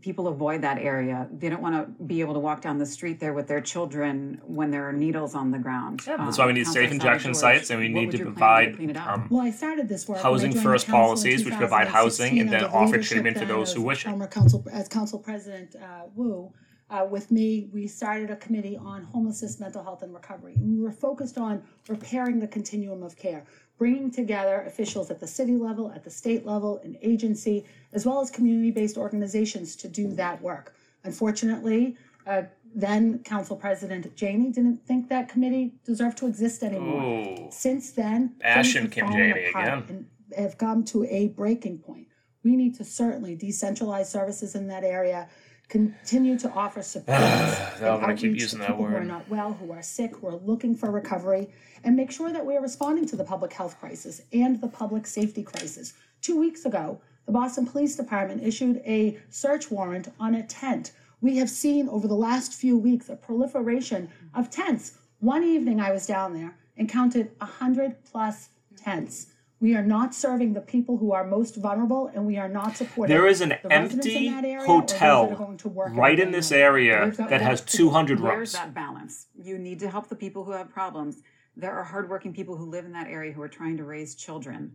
S2: People avoid that area. They don't want to be able to walk down the street there with their children when there are needles on the ground.
S1: That's why we need safe injection sites, and we need to
S2: your plan be
S1: provide
S2: clean it up?
S1: um,
S5: Well, I started this work.
S1: housing first policies, which provide housing and then
S5: under
S1: offer treatment to
S5: then
S1: those who wish it.
S5: Former council, as council president uh, Wu, uh, with me, we started a committee on homelessness, mental health, and recovery. And we were focused on repairing the continuum of care, bringing together officials at the city level, at the state level, an agency, as well as community-based organizations to do that work. Unfortunately, uh, then Council President Janey didn't think that committee deserved to exist anymore.
S1: Ooh.
S5: Since then, things have
S1: Kim Janey again.
S5: and have come to a breaking point. We need to certainly decentralize services in that area, continue to offer support and
S1: I'm gonna keep
S5: outreach
S1: using
S5: to
S1: that
S5: people who are not well, who are sick, who are looking for recovery, and make sure that we are responding to the public health crisis and the public safety crisis. Two weeks ago, the Boston Police Department issued a search warrant on a tent. We have seen over the last few weeks a proliferation of tents. One evening I was down there and counted 100 plus tents. We are not serving the people who are most vulnerable, and we are not supporting.
S1: There is an
S5: the residents
S1: empty
S5: in that area or those that
S1: hotel
S5: going to work
S1: right in this area
S5: We've
S1: that has
S5: to do.
S1: 200
S2: Where's
S1: rooms.
S2: that balance? You need to help the people who have problems. There are hardworking people who live in that area who are trying to raise children.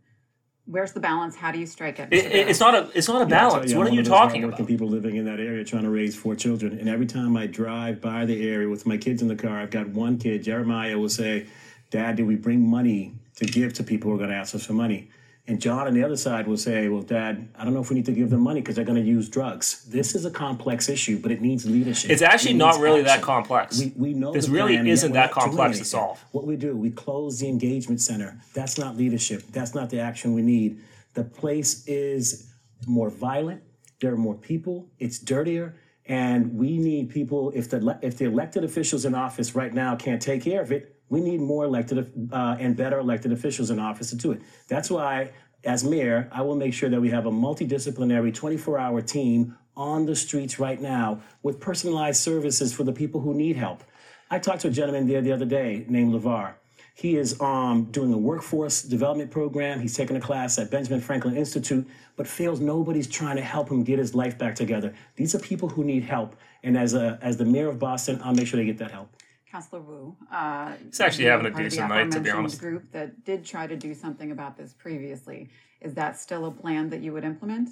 S2: Where's the balance? How do you strike it?
S1: It, it- it's not a it's not a
S6: Yeah, I'll
S1: balance.
S6: I'm
S1: What are
S6: one
S1: you
S6: of those
S1: talking
S6: hardworking
S1: about?
S6: people living in that area trying to raise four children. And every time I drive by the area with my kids in the car, I've got one kid, Jeremiah, will say, Dad, did we bring money to give to people who are going to ask us for money? And John on the other side will say, Well, Dad, I don't know if we need to give them money because they're going to use drugs. This is a complex issue, but it needs leadership.
S1: It's actually
S6: It
S1: not really that complex.
S6: We, we know
S1: This really isn't that complex to solve.
S6: What we do, we close the engagement center. That's not leadership. That's not the action we need. The place is more violent. There are more people. It's dirtier, and we need people. If the if the elected officials in office right now can't take care of it, we need more elected uh, and better elected officials in office to do it. That's why, as mayor, I will make sure that we have a multidisciplinary, 24-hour team on the streets right now with personalized services for the people who need help. I talked to a gentleman there the other day named LeVar. He is um, doing a workforce development program. He's taking a class at Benjamin Franklin Institute, but feels nobody's trying to help him get his life back together. These are people who need help. And as, a, as the mayor of Boston, I'll make sure they get that help.
S2: Councilor Wu. Uh,
S1: He's actually having a
S2: part of the
S1: decent night, to be
S2: aforementioned
S1: honest.
S2: Group that did try to do something about this previously. Is that still a plan that you would implement?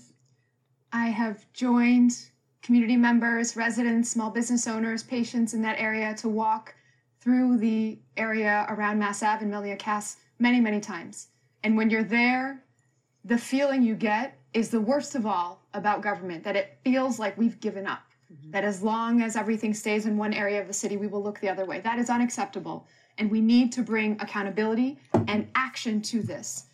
S3: I have joined community members, residents, small business owners, patients in that area to walk through the area around Mass Ave and Melnia Cass many, many times. And when you're there, the feeling you get is the worst of all about government that it feels like we've given up. Mm-hmm. That as long as everything stays in one area of the city, we will look the other way. That is unacceptable. And we need to bring accountability and action to this.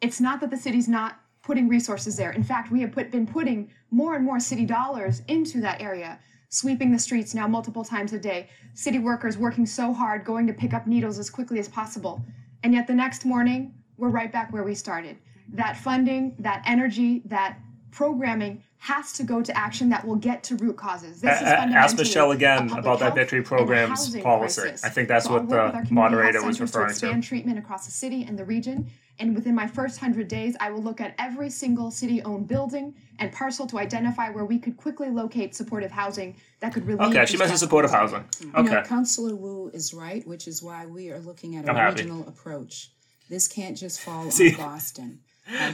S3: It's not that the city's not putting resources there. In fact, we have put, been putting more and more city dollars into that area, sweeping the streets now multiple times a day, city workers working so hard, going to pick up needles as quickly as possible. And yet the next morning, we're right back where we started. That funding, that energy, that programming has to go to action that will get to root causes.
S1: This is Ask Michelle again about that Victory Programs policy. Crisis. I think that's so what the moderator was referring to.
S3: Expand treatment across the city and the region. And within my first 100 days, I will look at every single city owned building and parcel to identify where we could quickly locate supportive housing that could relieve.
S1: Okay, she mentioned supportive housing. Okay. You know,
S7: Councilor Wu is right, which is why we are looking at a I'm regional happy. approach. This can't just fall See, on Boston.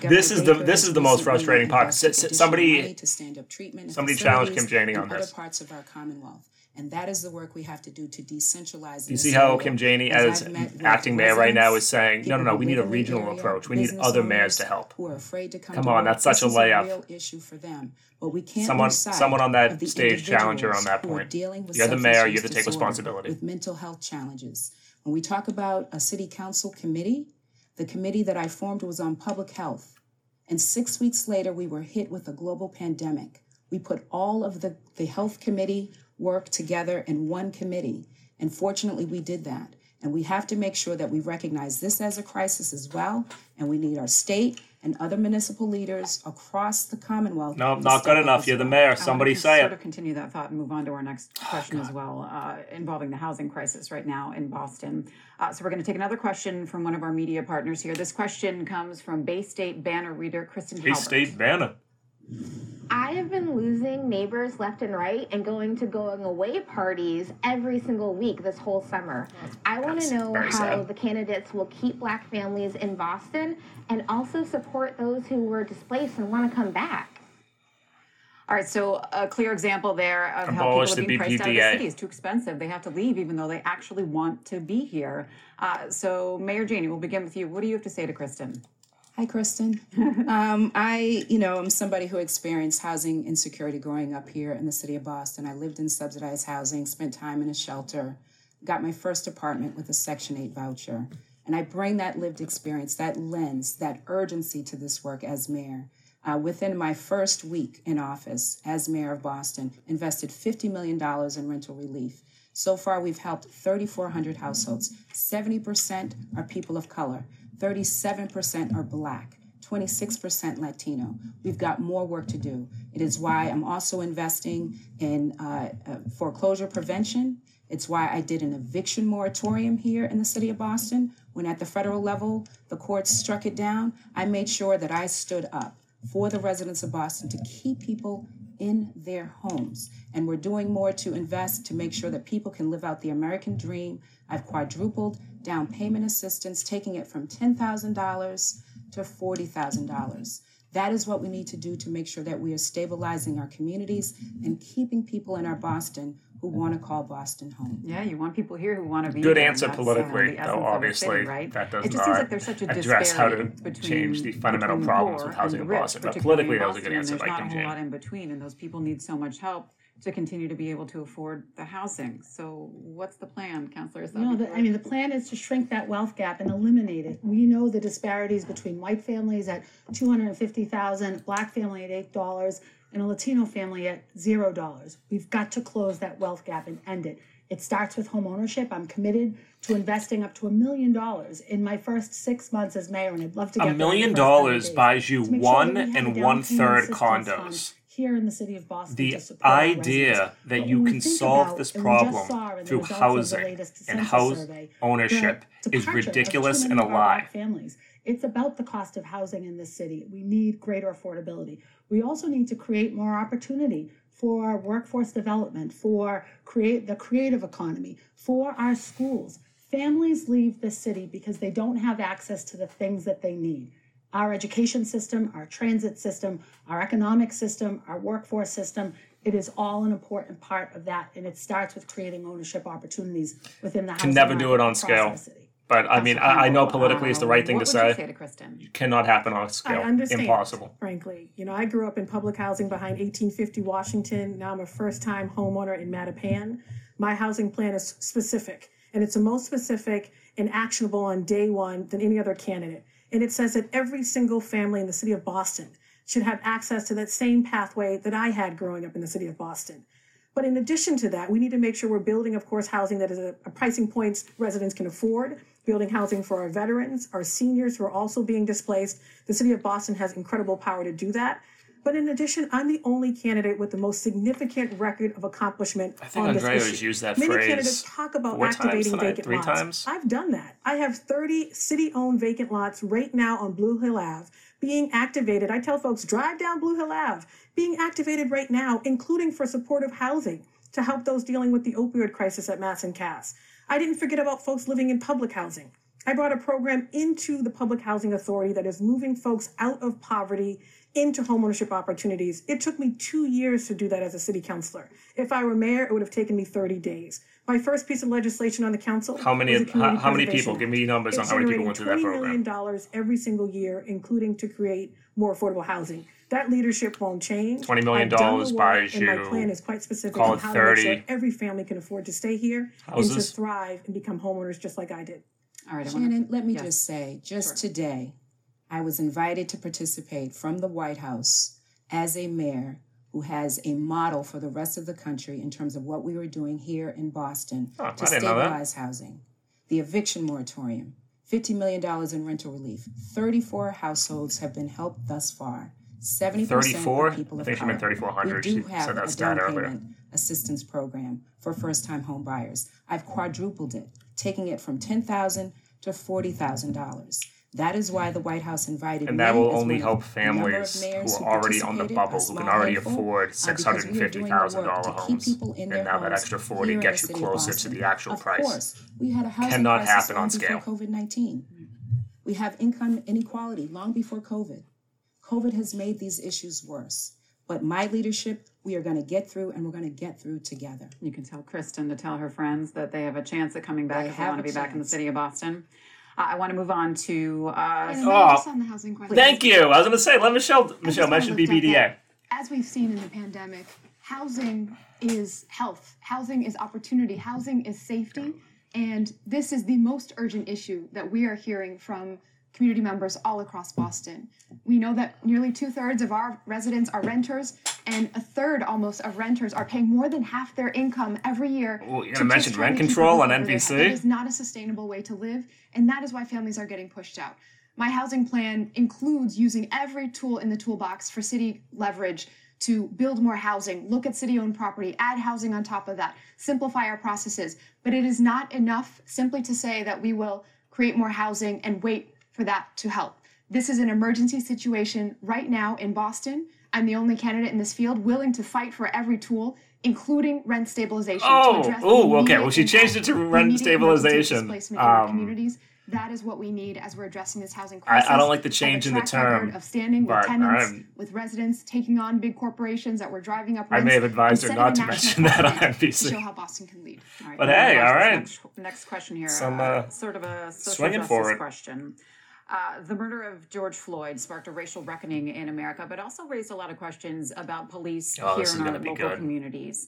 S1: This is the this is the most frustrating part. Somebody to stand up treatment somebody challenged Kim Janey on this.
S7: Other parts of our Commonwealth. And that is the work we have to do to decentralize.
S1: You see how Kim Janey, as, acting mayor right now, is saying, no, no, no, we need a regional approach. We need other mayors to help.
S7: Who are afraid to come,
S1: come on, that's such a layup.
S7: issue for them. But we can't
S1: someone, someone on that stage challenge her on that point. You're the mayor. You have to take responsibility
S7: with mental health challenges. When we talk about a city council committee, the committee that I formed was on public health. And six weeks later, we were hit with a global pandemic. We put all of the, the health committee work together in one committee. And fortunately, we did that. And we have to make sure that we recognize this as a crisis as well. And we need our state and other municipal leaders across the Commonwealth.
S1: No, not good enough. You're the mayor. Somebody say
S2: it.
S1: Sort
S2: of continue that thought and move on to our next oh, question oh, as well, uh, involving the housing crisis right now in Boston. Uh, so we're going to take another question from one of our media partners here. This question comes from Bay State Banner reader Kristen.
S1: Bay State Banner.
S10: I have been losing neighbors left and right and going to going away parties every single week this whole summer. I want to know how sad. the candidates will keep black families in Boston and also support those who were displaced and want to come back.
S2: All right, so a clear example there of how people are being priced out of the city is too expensive. They have to leave even though they actually want to be here. Uh, so, Mayor Janey, we'll begin with you. What do you have to say to Kristen?
S7: Hi, Kristen. um, I, you know, I'm somebody who experienced housing insecurity growing up here in the city of Boston. I lived in subsidized housing, spent time in a shelter, got my first apartment with a Section 8 voucher. And I bring that lived experience, that lens, that urgency to this work as mayor. Uh, within my first week in office as mayor of Boston, invested $50 million in rental relief. So far, we've helped 3,400 households. 70% are people of color. 37% are Black, 26% Latino. We've got more work to do. It is why I'm also investing in uh, uh, foreclosure prevention. It's why I did an eviction moratorium here in the city of Boston. When at the federal level, the courts struck it down, I made sure that I stood up for the residents of Boston to keep people in their homes. And we're doing more to invest to make sure that people can live out the American dream. I've quadrupled down payment assistance, taking it from $10,000 to $40,000. That is what we need to do to make sure that we are stabilizing our communities and keeping people in our Boston who want to call Boston home.
S2: Yeah, you want people here who want to be.
S1: Good answer politically, uh, though. Obviously, city, right? that does it just not seems like there's such a address how to change the fundamental problems with housing in Boston. But politically, that was a good answer
S2: by There's not a whole lot in between, and those people need so much help to continue to be able to afford the housing. So, what's the plan, Councillor?
S5: No, the, I mean the plan is to shrink that wealth gap and eliminate it. We know the disparities between white families at two hundred and fifty thousand, black family at eight dollars, and a Latino family at zero dollars. We've got to close that wealth gap and end it. It starts with home ownership. I'm committed to investing up to a million dollars in my first six months as mayor, and I'd love to get
S1: a million dollars buys you one sure and one third condos
S5: here in the city of Boston.
S1: The idea that you can solve this problem through housing and house survey, ownership is ridiculous and a lie.
S5: Families. It's about the cost of housing in this city. We need greater affordability. We also need to create more opportunity for our workforce development, for create the creative economy, for our schools. Families leave the city because they don't have access to the things that they need our education system, our transit system, our economic system, our workforce system It is all an important part of that, and it starts with creating ownership opportunities within the housing
S1: Can never do it on scale.
S5: Our city.
S1: But I mean, I, I know politically it's the right thing
S2: what
S1: to
S2: would you
S1: say.
S2: say to Kristen?
S1: Cannot happen on a
S4: I
S1: scale.
S4: understand.
S1: Impossible.
S4: Frankly, you know, I grew up in public housing behind 1850 Washington. Now I'm a first-time homeowner in Mattapan. My housing plan is specific, and it's the most specific and actionable on day one than any other candidate. And it says that every single family in the city of Boston should have access to that same pathway that I had growing up in the city of Boston. But in addition to that, we need to make sure we're building, of course, housing that is a, a pricing points residents can afford, building housing for our veterans, our seniors who are also being displaced. The city of Boston has incredible power to do that. But in addition, I'm the only candidate with the most significant record of accomplishment
S1: I think
S4: on this
S1: Andrea
S4: issue.
S1: has used that
S4: Many
S1: phrase
S4: candidates talk about activating
S1: tonight,
S4: vacant lots.
S1: times.
S4: I've done that. I have 30 city-owned vacant lots right now on Blue Hill Ave being activated. I tell folks, drive down Blue Hill Ave, being activated right now, including for supportive housing to help those dealing with the opioid crisis at Mass and Cass. I didn't forget about folks living in public housing. I brought a program into the Public Housing Authority that is moving folks out of poverty into homeownership opportunities. It took me two years to do that as a city councilor. If I were mayor, it would have taken me 30 days. My first piece of legislation on the council.
S1: How many? How, how many people? Give me numbers on how many people went through that
S4: $20 million
S1: program.
S4: dollars every single year, including to create more affordable housing. That leadership won't change.
S1: $20 million
S4: I've done the work,
S1: buys
S4: and my
S1: you,
S4: plan is quite specific
S1: call
S4: on
S1: it
S4: how to make sure
S1: 30
S4: every family can afford to stay here and to thrive and become homeowners just like I did.
S2: All right, I wanna-
S7: Shannon, let me
S2: Yes.
S7: just say, just today, I was invited to participate from the White House as a mayor who has a model for the rest of the country in terms of what we were doing here in Boston
S1: Oh,
S7: to
S1: I didn't know that.
S7: stabilize housing. The eviction moratorium, $50 million in rental relief. 34 households have been helped thus far. 70%
S1: 34?
S7: of people of
S1: think she meant
S7: color.
S1: 3,400.
S7: We do have
S1: that
S7: a down
S1: earlier.
S7: payment assistance program for first-time home buyers. I've quadrupled it, taking it from 10,000 to $40,000. That is why the White House invited me.
S1: And that will only help
S7: a number of
S1: families who are already on the bubble, who can already afford
S7: uh, because we are
S1: six hundred and fifty thousand dollar homes. And now that extra forty gets you closer to the actual
S7: of
S1: price.
S7: course, we had a housing
S1: Cannot
S7: crisis
S1: happen on scale.
S7: COVID nineteen. We have income inequality long before COVID. COVID has made these issues worse. But my leadership, we are going to get through, and we're going to get through together.
S2: You can tell Kristen to tell her friends that they have a chance at coming back
S7: They
S2: if they want to
S7: a
S2: be back in the city of Boston. Uh, I want to move on to. Uh,
S1: Oh,
S3: just on the housing question.
S1: Thank you. I was going to say, let Michelle. Michelle
S3: just
S1: mention
S3: wanna lift up BPDA. As we've seen in the pandemic, housing is health, housing is opportunity, housing is safety. And this is the most urgent issue that we are hearing from community members all across Boston. We know that nearly two thirds of our residents are renters, and a third almost of renters are paying more than half their income every year.
S1: Well, you're
S3: to
S1: gonna
S3: just
S1: mention rent
S3: to
S1: control on
S3: over their head.
S1: NBC?
S3: That is not a sustainable way to live, and that is why families are getting pushed out. My housing plan includes using every tool in the toolbox for city leverage to build more housing, look at city owned property, add housing on top of that, simplify our processes. But it is not enough simply to say that we will create more housing and wait for that to help. This is an emergency situation right now in Boston. I'm the only candidate in this field willing to fight for every tool, including rent stabilization.
S1: Oh,
S3: to address the
S1: ooh, okay. Well, she changed it to rent stabilization.
S3: displacement in our
S1: Um,
S3: communities. That is what we need as we're addressing this housing crisis.
S1: I don't like the
S3: I
S1: change in the term,
S3: of standing with tenants,
S1: I'm-
S3: with residents, taking on big corporations that were driving up Rents, I
S1: may have advised her not to mention that on NBC.
S3: To show how Boston can lead.
S2: all right,
S1: But hey, all right.
S2: Next, next question here.
S1: Some,
S2: uh,
S1: uh,
S2: sort of a social
S1: swinging
S2: justice
S1: for it.
S2: question. Uh, the murder of George Floyd sparked a racial reckoning in America, but also raised a lot of questions about police
S1: Oh,
S2: here in our local
S1: good.
S2: communities.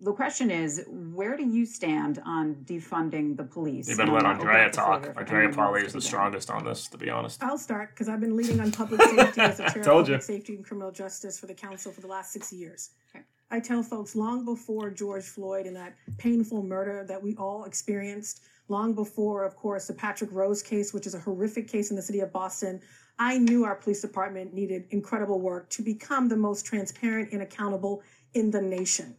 S2: The question is, where do you stand on defunding the police?
S1: You better
S2: And
S1: let Andrea
S2: up the floor
S1: talk. Andrea
S2: anyone
S1: probably is the
S2: begin.
S1: strongest on this, to be honest.
S4: I'll start because I've been leading on public safety as a chair of
S1: Told you.
S4: public safety and criminal justice for the council for the last six years.
S2: Okay.
S4: I tell folks long before George Floyd and that painful murder that we all experienced, long before, of course, the Patrick Rose case, which is a horrific case in the city of Boston, I knew our police department needed incredible work to become the most transparent and accountable in the nation.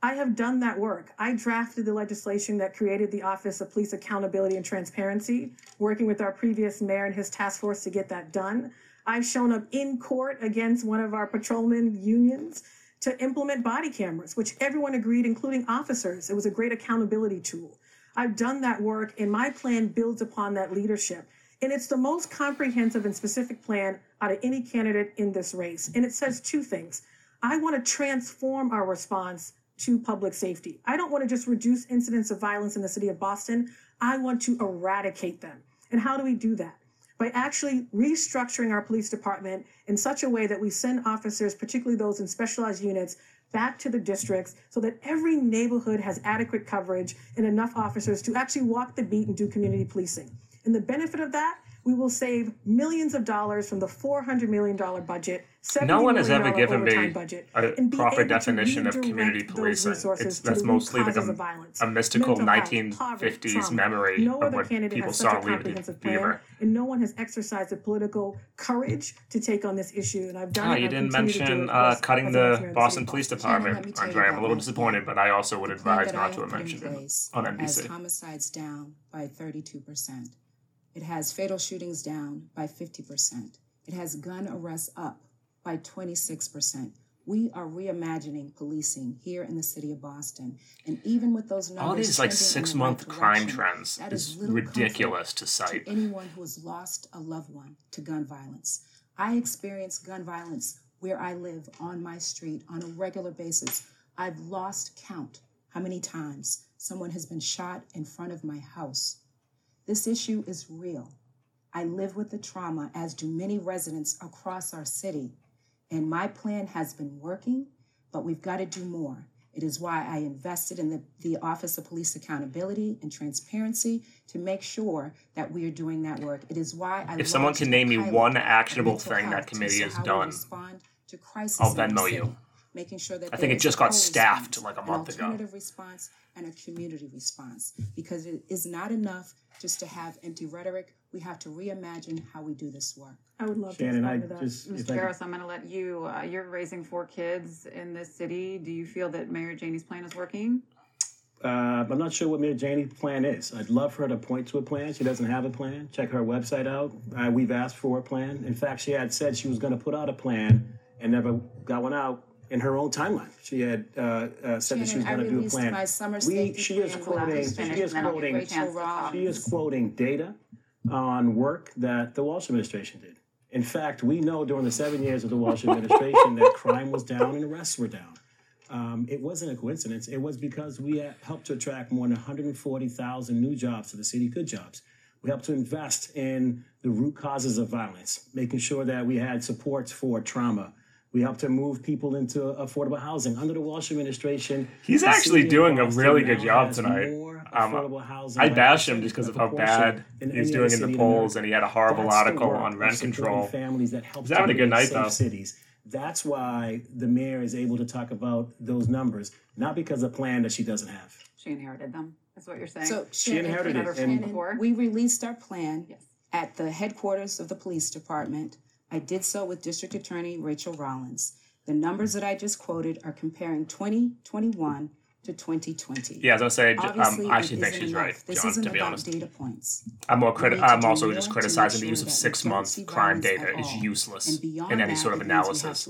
S4: I have done that work. I drafted the legislation that created the Office of Police Accountability and Transparency, working with our previous mayor and his task force to get that done. I've shown up in court against one of our patrolman unions to implement body cameras, which everyone agreed, including officers. It was a great accountability tool. I've done that work, and my plan builds upon that leadership. And it's the most comprehensive and specific plan out of any candidate in this race. And it says two things. I want to transform our response to public safety. I don't want to just reduce incidents of violence in the city of Boston. I want to eradicate them. And how do we do that? By actually restructuring our police department in such a way that we send officers, particularly those in specialized units, back to the districts so that every neighborhood has adequate coverage and enough officers to actually walk the beat and do community policing. And the benefit of that we will save millions of dollars from the $400 million budget.
S1: No one has ever given me budget, a proper definition of community policing. It's, that's mostly like a, a mystical 1950s memory no of what people saw Leave It Beaver.
S4: And no one has exercised the political courage to take on this issue. And I've done
S1: oh,
S4: it.
S1: You didn't mention uh, cutting the Boston Police Department, Andre. I'm a little disappointed, but I also would advise not to mention it on NBC.
S7: As homicides down by 32 percent. It has fatal shootings down by 50%. It has gun arrests up by 26%. We are reimagining policing here in the city of Boston. And even with those numbers,
S1: all these like six month right crime trends is ridiculous to cite.
S7: To anyone who has lost a loved one to gun violence. I experience gun violence where I live on my street on a regular basis. I've lost count how many times someone has been shot in front of my house this issue is real. I live with the trauma, as do many residents across our city. And my plan has been working, but we've got to do more. It is why I invested in the, the Office of Police Accountability and Transparency to make sure that we are doing that work. It is why I.
S1: If someone can name me one actionable thing that committee has done, I'll Venmo you.
S7: Making sure that
S1: I think it just got staffed like a month
S7: ago. Alternative response and a community response because it is not enough just to have empty rhetoric. We have to reimagine how we do this work.
S4: I would love
S6: Shannon,
S4: to
S6: I
S4: that.
S6: just
S2: Mr. Harris, I'm going to let you. Uh, you're raising four kids in this city. Do you feel that Mayor Janey's plan is working?
S6: Uh, I'm not sure what Mayor Janey's plan is. I'd love for her to point to a plan. She doesn't have a plan. Check her website out. Uh, we've asked for a plan. In fact, she had said she was going to put out a plan and never got one out in her own timeline. She had uh, uh, said Shannon, that she was going to do a plan.
S7: My summer we,
S6: she is quoting. She is quoting. She is quoting data on work that the Walsh administration did. In fact, we know during the seven years of the Walsh administration that crime was down and arrests were down. Um, it wasn't a coincidence. It was because we helped to attract more than 140,000 new jobs to the city, good jobs. We helped to invest in the root causes of violence, making sure that we had supports for trauma, we helped to move people into affordable housing under the Walsh administration.
S1: He's actually doing a really good job tonight. Um, I bash him just because of how bad he's doing in the polls, and he had a horrible That's article on rent control.
S6: Families that help
S1: he's having a good night though.
S6: Cities. That's why the mayor is able to talk about those numbers, not because of a plan that she doesn't have.
S2: She inherited them. That's what you're saying.
S7: So
S6: she inherited it.
S7: And we released our plan yes. at the headquarters of the police department I did so with District Attorney Rachael Rollins. The numbers that I just quoted are comparing 2021 to 2020.
S1: Yeah, as I say, um, I actually think she's enough. right,
S7: this
S1: John,
S7: isn't
S1: to be
S7: about
S1: honest.
S7: data points.
S1: I'm more criti- I'm also just criticizing the use of six month crime data is useless in any sort of analysis.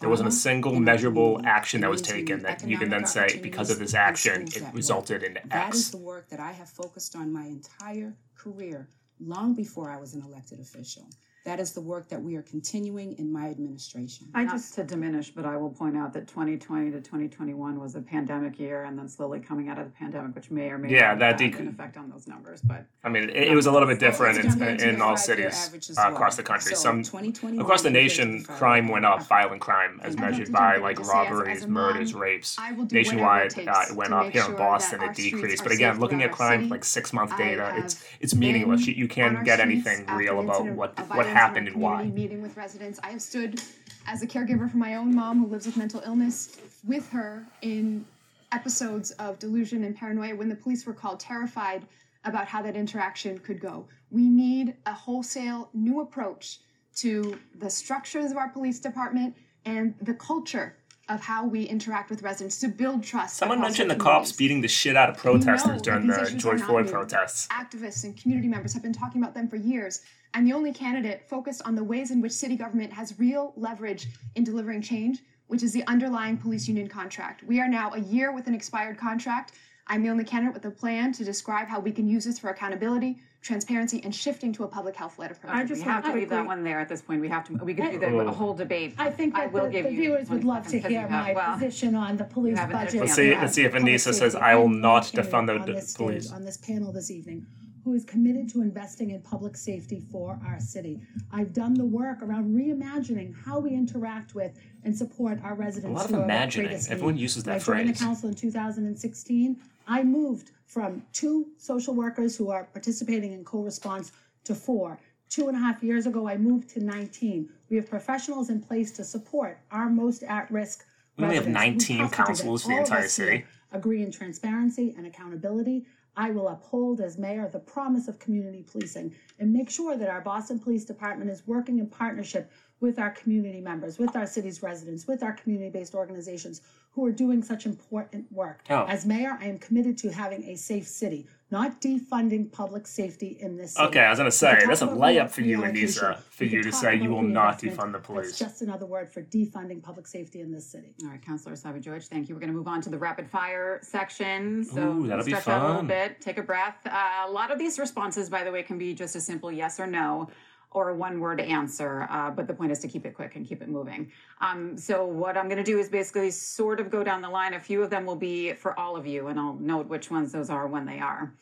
S1: There wasn't a single measurable action that was taken that you can then say because of this action it resulted in X.
S7: That is the work that I have focused on my entire career, long before I was an elected official. That is the work that we are continuing in my administration.
S2: I Not just to diminish, but I will point out that 2020 to 2021 was a pandemic year, and then slowly coming out of the pandemic, which may or may yeah, not that have dec- an effect on those numbers. But
S1: I mean, it, it was a little bit different in, in all cities uh, across the country. So Some across the nation, crime went up, violent crime, as measured by like robberies, murders, rapes. Nationwide, it, uh, it went up. Here in Boston, it decreased. But again, looking at crime like six month data, it's it's meaningless. You, you can't get anything real about what what happened and why.
S3: Meeting with residents, I have stood as a caregiver for my own mom who lives with mental illness with her in episodes of delusion and paranoia when the police were called, terrified about how that interaction could go. We need a wholesale new approach to the structures of our police department and the culture of how we interact with residents to build trust.
S1: Someone mentioned the cops beating the shit out of protesters during the George Floyd protests.
S3: Activists and community members have been talking about them for years. I'm the only candidate focused on the ways in which city government has real leverage in delivering change, which is the underlying police union contract. We are now a year with an expired contract. I'm the only candidate with a plan to describe how we can use this for accountability, transparency, and shifting to a public health led approach.
S4: I just
S2: We have to
S4: want
S2: leave that one there at this point. We have to, we could do the
S1: Oh.
S2: whole debate.
S5: I think
S2: I
S5: that
S2: will
S5: the,
S2: give
S5: the
S2: you
S5: viewers would love to
S2: seconds 'cause you
S5: hear
S2: have-
S5: my
S2: well,
S5: position on the police budget.
S2: Let's
S1: see- let's see if
S5: public
S1: Annissa says, "I will not
S5: candidate
S1: defund the
S5: on
S1: d-
S5: stage,
S1: police."
S5: On this panel this evening, who is committed to investing in public safety for our city. I've done the work around reimagining how we interact with and support our residents.
S1: lot of
S5: who are at
S1: imagining. Everyone uses that
S5: I joined
S1: phrase.
S5: the council in 2016. I moved from two social workers who are participating in co-response to four. Two and a half years ago, I moved to 19. We have professionals in place to support our most at-risk
S1: We only have
S5: residents.
S1: 19
S5: have to do
S1: counselors for the entire city.
S5: Agree in transparency and accountability. I will uphold as mayor the promise of community policing and make sure that our Boston Police Department is working in partnership with our community members, with our city's residents, with our community-based organizations who are doing such important work.
S1: Oh.
S5: As mayor, I am committed to having a safe city, not defunding public safety in this city.
S1: Okay, I was gonna say that's a layup for you,
S5: reallocation.
S1: Annissa, for you to say you will not defund the police.
S5: That's just another word for defunding public safety in this city.
S2: All right, Councilor Essaibi George, thank you. We're going to move on to the rapid fire section. So
S1: Ooh, that'll be
S2: stretch out a little bit, take a breath. Uh, a lot of these responses, by the way, can be just a simple yes or no or a one word answer. Uh, but the point is to keep it quick and keep it moving. Um, so what I'm going to do is basically sort of go down the line. A few of them will be for all of you, and I'll note which ones those are when they are.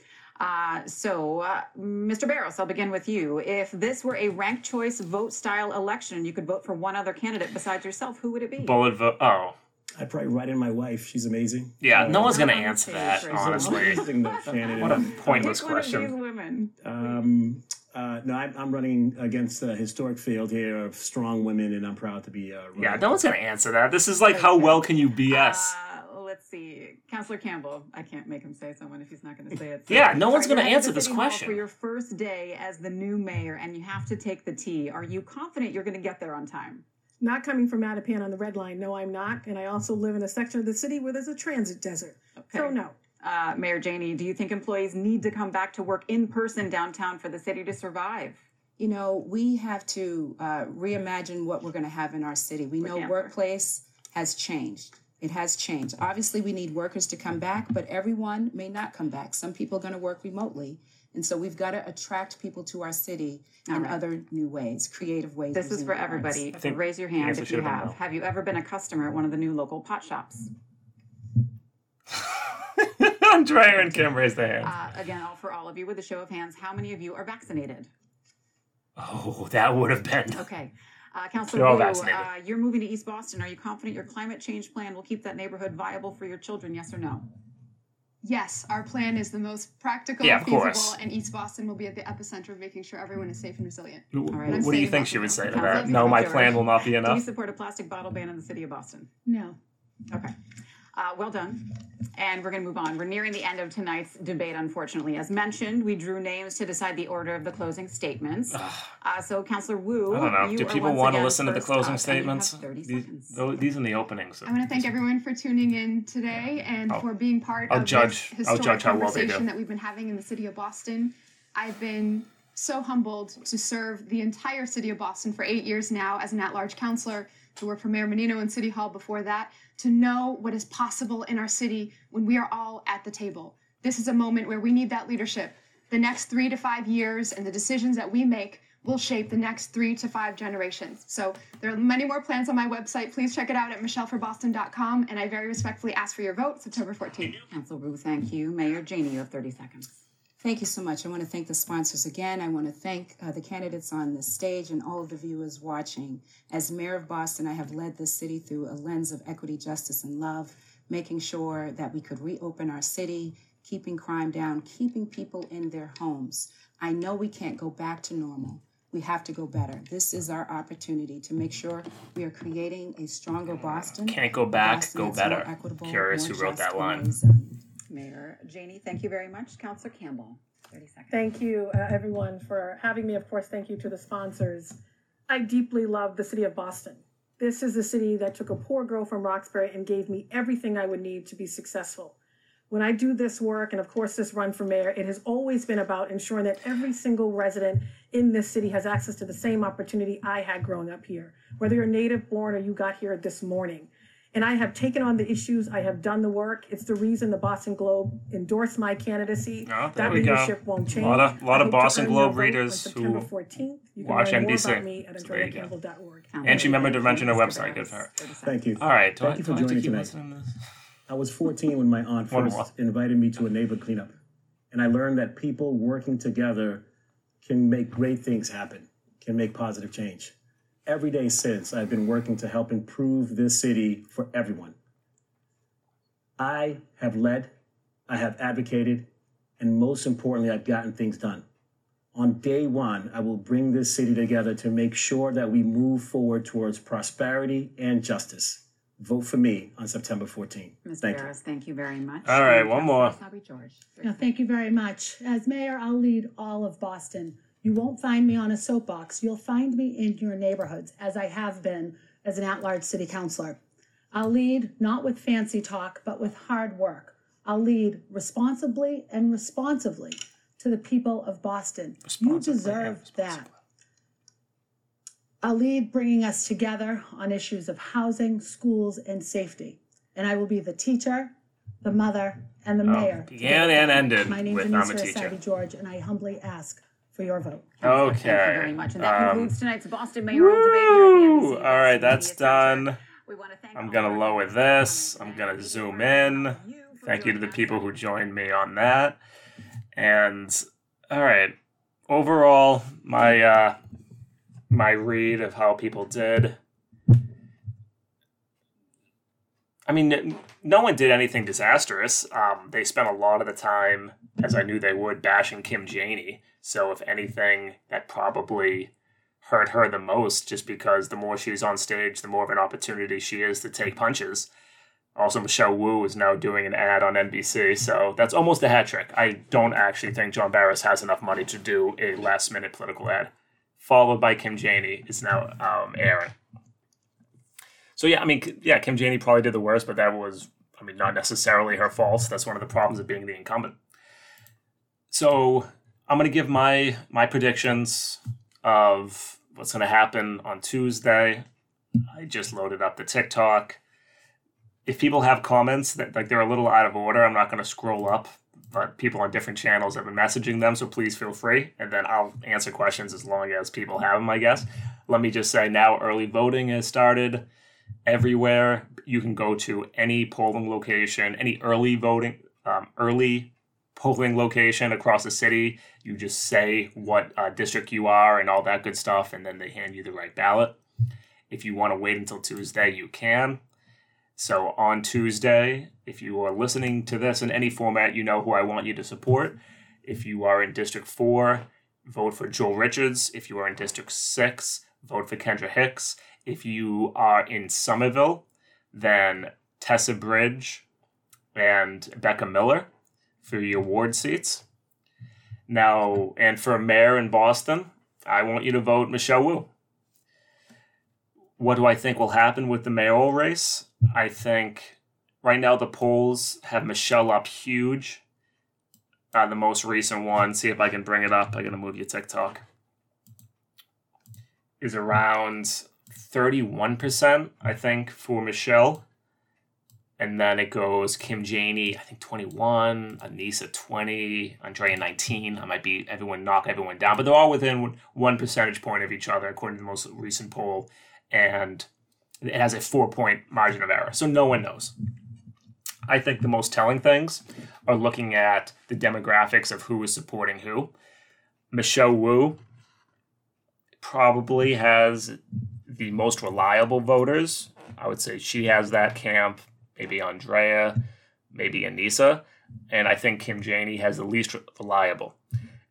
S2: Uh, so, uh, Mr. Barros, I'll begin with you. If this were a ranked choice vote style election, you could vote for one other candidate besides yourself. Who would it be?
S1: Bullet vote. Oh,
S6: I'd probably write in my wife. She's amazing.
S1: yeah.
S6: Uh,
S1: No one's gonna answer that, honestly.
S6: amazing, the candidate.
S1: What a pointless
S2: Pick one of these
S1: question.
S2: women.
S6: Um, uh, no, I'm, I'm running against a historic field here of strong women, and I'm proud to be. Uh, running.
S1: Yeah, no one's gonna answer that. This is like, how well can you BS?
S2: Uh, let's see. Councillor Campbell. I can't make him say someone if he's not going to say it. So-
S1: Yeah, no one's gonna answer this question.
S2: For your first day as the new mayor, and you have to take the T. Are you confident you're going to get there on time?
S4: Not coming from Mattapan on the red line. No, I'm not. And I also live in a section of the city where there's a transit desert.
S2: Okay.
S4: So no.
S2: Uh, Mayor Janey, do you think employees need to come back to work in person downtown for the city to survive?
S7: You know, we have to uh, reimagine what we're going to have in our city. We know
S2: can't.
S7: workplace has changed. It has changed. Obviously, we need workers to come back, but everyone may not come back. Some people are going to work remotely. And so we've got to attract people to our city in
S2: right.
S7: other new ways, creative ways.
S2: This is for
S7: arts.
S2: everybody.
S1: think
S2: Raise your hand if you
S1: have been
S2: have.
S1: no.
S2: Have you ever been a customer at one of the new local pot shops?
S1: Andrea and Kim raised their hand.
S2: Uh, again, all for all of you with a show of hands. How many of you are vaccinated?
S1: Oh, that would have been.
S2: Okay. Uh, Councilor
S1: They're
S2: Wu, uh, you're moving to East Boston. Are you confident your climate change plan will keep that neighborhood viable for your children? Yes or no?
S3: Yes, our plan is the most practical,
S1: Yeah, of
S3: feasible,
S1: course.
S3: and East Boston will be at the epicenter of making sure everyone is safe and resilient.
S1: What,
S2: right.
S1: what do you think
S3: saying
S1: she would say to that? No, my
S2: George.
S1: plan will not be enough.
S2: Do you support a plastic bottle ban in the city of Boston?
S5: No.
S2: Okay. Uh, well done. And we're going to move on. We're nearing the end of tonight's debate, unfortunately. As mentioned, we drew names to decide the order of the closing statements. Uh, so, Councilor Wu,
S1: I don't know.
S2: you
S1: Do people want to listen to the closing
S2: up, and you have
S1: statements? These,
S2: seconds.
S1: tho- these are the openings.
S3: I want to thank everyone for tuning in today and
S1: I'll-
S3: for being part
S1: I'll
S3: of
S1: judge-
S3: this
S1: I'll
S3: historic
S1: judge how well they do.
S3: conversation that we've been having in the city of Boston. I've been so humbled to serve the entire city of Boston for eight years now as an at-large councilor, work for Mayor Menino in City Hall before that, to know what is possible in our city when we are all at the table. This is a moment where we need that leadership. The next three to five years and the decisions that we make will shape the next three to five generations. So there are many more plans on my website. Please check it out at michelleforboston.com. And I very respectfully ask for your vote September 14th.
S2: Councilor Wu, thank you. Mayor Janey, you have 30 seconds.
S7: Thank you so much. I want to thank the sponsors again. I want to thank uh, the candidates on the stage and all of the viewers watching. As mayor of Boston, I have led this city through a lens of equity, justice, and love, making sure that we could reopen our city, keeping crime down, keeping people in their homes. I know we can't go back to normal. We have to go better. This is our opportunity to make sure we are creating a stronger Boston.
S1: Can't go back,
S7: Boston
S1: go better.
S7: equitable,
S1: Curious who wrote that line.
S2: Mayor Janey, thank you very much. Councilor Campbell, 30 seconds.
S4: Thank you, uh, everyone, for having me. Of course, thank you to the sponsors. I deeply love the city of Boston. This is the city that took a poor girl from Roxbury and gave me everything I would need to be successful. When I do this work, and of course, this run for mayor, it has always been about ensuring that every single resident in this city has access to the same opportunity I had growing up here, whether you're native born or you got here this morning. And I have taken on the issues. I have done the work. It's the reason the Boston Globe endorsed my candidacy.
S1: Oh,
S4: that
S1: we go.
S4: leadership won't change.
S1: Lot of- lot of Boston Globe readers who
S4: 14th. You can
S1: watch
S4: learn more
S1: NBC.
S4: about me at
S1: So there you go.
S4: andreacampbell.org.
S1: And she remembered to mention her website. Good for her.
S6: Thank you.
S1: All right. do
S6: Thank
S1: I-
S6: you
S1: do
S6: for
S1: I
S6: joining
S1: keep
S6: tonight.
S1: to?
S6: I was 14 when my aunt first invited me to a neighbor cleanup. And I learned that people working together can make great things happen, can make positive change. Every day since, I've been working to help improve this city for everyone. I have led, I have advocated, and most importantly, I've gotten things done. On day one, I will bring this city together to make sure that we move forward towards prosperity and justice. Vote for me on September 14th.
S2: Ms.
S6: Thank you.
S2: Barros, thank you very much.
S1: All right,
S2: And
S1: one more.
S2: Essaibi George.
S5: No, thank you very much. As mayor, I'll lead all of Boston. You won't find me on a soapbox. You'll find me in your neighborhoods, as I have been as an at-large city councilor. I'll lead not with fancy talk, but with hard work. I'll lead responsibly and responsively to the people of Boston. You deserve that. I'll lead bringing us together on issues of housing, schools, and safety. And I will be the teacher, the mother, and the oh, mayor. to
S1: began and ended
S5: My name
S1: with I'm teacher.
S5: Essaibi George, and I humbly ask for your vote.
S2: Councilor,
S1: Okay.
S2: Thank you very much. And that
S1: um,
S2: concludes tonight's Boston mayoral debate here at
S1: Woo!
S2: NBC
S1: All right, that's done.
S2: We want to thank
S1: I'm gonna lower this. I'm gonna zoom in.
S2: thank you for
S1: Thank you to the people who joined me on that. And all right, overall, my uh, my read of how people did. I mean, no one did anything disastrous. Um, they spent a lot of the time, as I knew they would, bashing Kim Janey. So, if anything, that probably hurt her the most, just because the more she's on stage, the more of an opportunity she is to take punches. Also, Michelle Wu is now doing an ad on NBC, so that's almost a hat trick. I don't actually think John Barros has enough money to do a last minute political ad. Followed by Kim Janey is now um, airing. So yeah, I mean, yeah, Kim Janey probably did the worst, but that was, I mean, not necessarily her fault. That's one of the problems of being the incumbent. So I'm gonna give my my predictions of what's gonna happen on Tuesday. I just loaded up the TikTok if people have comments that like they're a little out of order, I'm not going to scroll up. But people on different channels have been messaging them, so please feel free, and then I'll answer questions as long as people have them. I guess. Let me just say now, early voting has started everywhere. You can go to any polling location, any early voting, um, early polling location across the city. You just say what uh, district you are and all that good stuff, and then they hand you the right ballot. If you want to wait until Tuesday, you can. So on Tuesday, if you are listening to this in any format, you know who I want you to support. If you are in District 4, vote for Joel Richards. If you are in District 6, vote for Kendra Hicks. If you are in Somerville, then Tessa Bridge and Becca Miller for your ward seats. Now, and for mayor in Boston, I want you to vote Michelle Wu. What do I think will happen with the mayoral race? I think right now the polls have Michelle up huge. Uh, the most recent one, see if I can bring it up. I'm going to move you TikTok. Is around 31%, I think, for Michelle. And then it goes Kim Janey, I think 21, Annissa 20, Andrea 19. I might be everyone knock everyone down, but they're all within one percentage point of each other, according to the most recent poll. And it has a four point margin of error. So no one knows. I think the most telling things are looking at the demographics of who is supporting who. Michelle Wu probably has the most reliable voters. I would say she has that camp, maybe Andrea, maybe Annissa. And I think Kim Janey has the least reliable.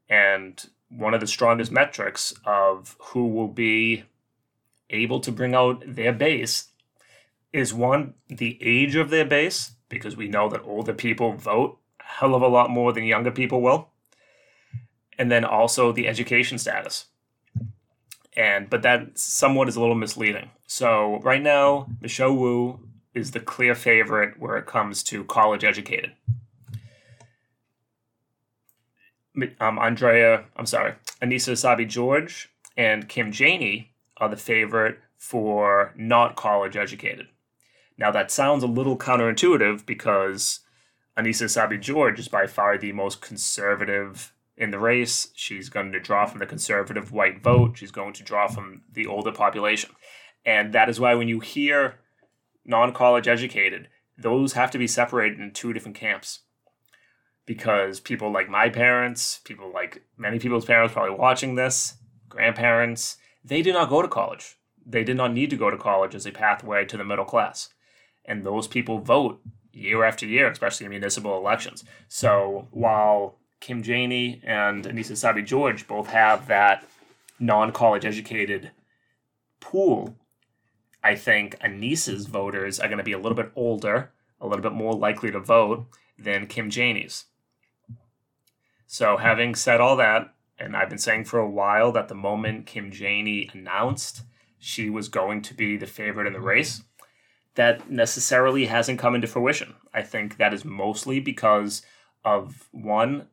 S1: And one of the strongest metrics of who will be able to bring out their base is one, the age of their base, because we know that older people vote a hell of a lot more than younger people will. And then also the education status. And but that somewhat is a little misleading. So right now, Michelle Wu is the clear favorite where it comes to college educated. Um, Andrea, I'm sorry, Annissa Essaibi George and Kim Janey are the favorite for not college educated. Now, that sounds a little counterintuitive because Annissa Essaibi George is by far the most conservative in the race. She's going to draw from the conservative white vote, she's going to draw from the older population. And that is why when you hear non college educated, those have to be separated in two different camps. Because people like my parents, people like many people's parents probably watching this, grandparents, they did not go to college. They did not need to go to college as a pathway to the middle class. And those people vote year after year, especially in municipal elections. So while Kim Janey and Annissa Essaibi George both have that non college educated pool, I think Annissa's voters are going to be a little bit older, a little bit more likely to vote than Kim Janey's. So, having said all that, and I've been saying for a while that the moment Kim Janey announced she was going to be the favorite in the race, that necessarily hasn't come into fruition. I think that is mostly because of one,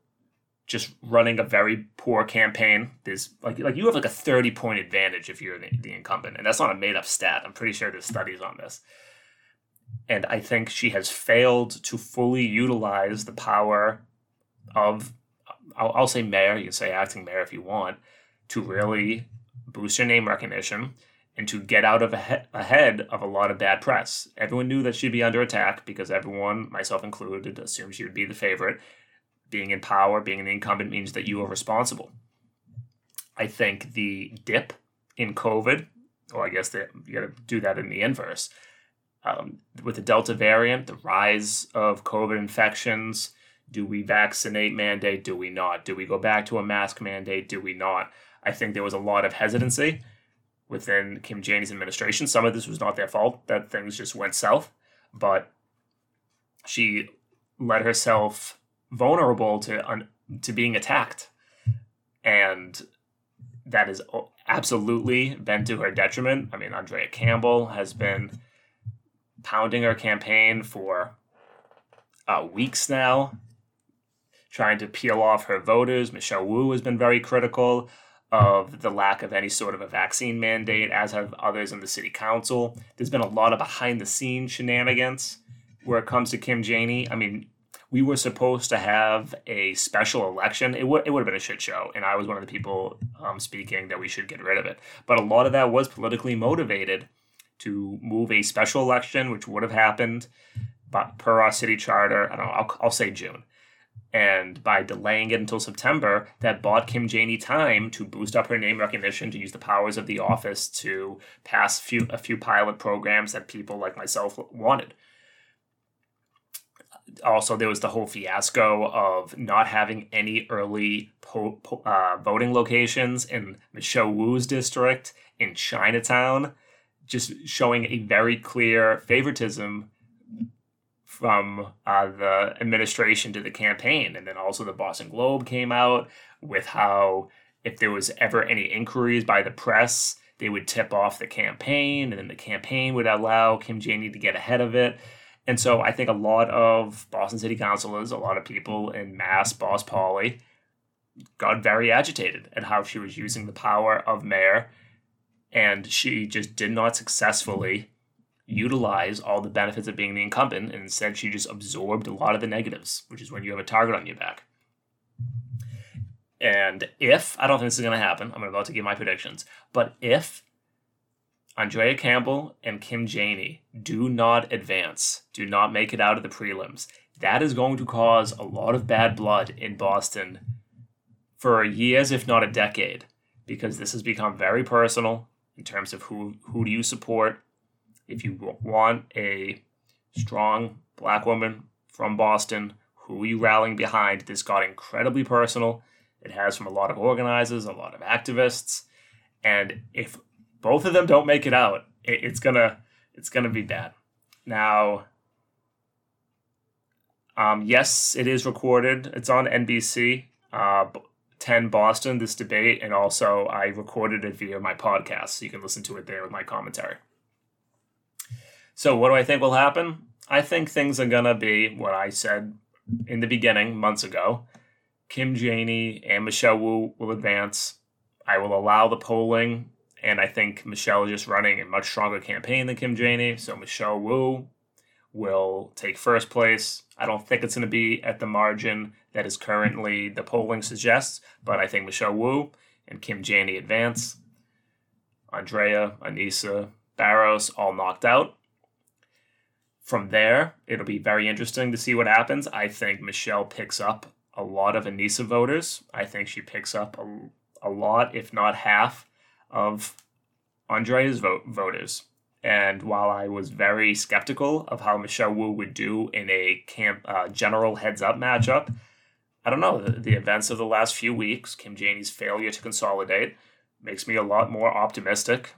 S1: just running a very poor campaign. There's like like you have like a 30 point advantage if you're the, the incumbent. And that's not a made up stat. I'm pretty sure there's studies on this. And I think she has failed to fully utilize the power of I'll, I'll say mayor, you can say acting mayor if you want, to really boost your name recognition and to get out of ahead of a lot of bad press. Everyone knew that she'd be under attack because everyone, myself included, assumed she would be the favorite. Being in power, being an incumbent means that you are responsible. I think the dip in COVID, or I guess that you got to do that in the inverse. Um, with the Delta variant, the rise of COVID infections, do we vaccinate mandate? Do we not? Do we go back to a mask mandate? Do we not? I think there was a lot of hesitancy within Kim Janey's administration. Some of this was not their fault that things just went south, but she let herself vulnerable to un- to being attacked, and that has absolutely been to her detriment. I mean, Andrea Campbell has been pounding her campaign for uh, weeks now, trying to peel off her voters. Michelle Wu has been very critical of the lack of any sort of a vaccine mandate, as have others in the city council. There's been a lot of behind the scenes shenanigans where it comes to Kim Janey. I mean, we were supposed to have a special election. It would it would have been a shit show, and I was one of the people um, speaking that we should get rid of it. But a lot of that was politically motivated to move a special election, which would have happened, but per our city charter. I don't know. I'll, I'll say June. And by delaying it until September, that bought Kim Janey time to boost up her name recognition, to use the powers of the office to pass few, a few pilot programs that people like myself wanted. Also, there was the whole fiasco of not having any early po- po- uh, voting locations in Michelle Wu's district in Chinatown, just showing a very clear favoritism from uh, the administration to the campaign. And then also the Boston Globe came out with how if there was ever any inquiries by the press, they would tip off the campaign, and then the campaign would allow Kim Janey to get ahead of it. And so I think a lot of Boston City Councilors, a lot of people in Mass, Boss Polly, got very agitated at how she was using the power of mayor, and she just did not successfully utilize all the benefits of being the incumbent, and instead she just absorbed a lot of the negatives, which is when you have a target on your back. And if, I don't think this is going to happen, I'm about to give my predictions, but if Andrea Campbell and Kim Janey do not advance, do not make it out of the prelims, that is going to cause a lot of bad blood in Boston for years, if not a decade, because this has become very personal in terms of who who do you support, if you want a strong black woman from Boston, who are you rallying behind? This got incredibly personal. It has from a lot of organizers, a lot of activists, and if both of them don't make it out, it, it's gonna it's gonna be bad. Now, um, yes, it is recorded. It's on NBC. Uh, 10 Boston, this debate, and also I recorded it via my podcast, so you can listen to it there with my commentary. So, what do I think will happen? I think things are going to be what I said in the beginning, months ago. Kim Janey and Michelle Wu will advance. I will allow the polling And I think Michelle is just running a much stronger campaign than Kim Janey. So Michelle Wu will take first place. I don't think it's going to be at the margin that is currently the polling suggests, but I think Michelle Wu and Kim Janey advance. Andrea, Annissa, Barros all knocked out. From there, it'll be very interesting to see what happens. I think Michelle picks up a lot of Annissa voters. I think she picks up a, a lot, if not half, of Andrea's vote, voters. And while I was very skeptical of how Michelle Wu would do in a camp uh, general heads up matchup, I don't know. The, the events of the last few weeks, Kim Janey's failure to consolidate, makes me a lot more optimistic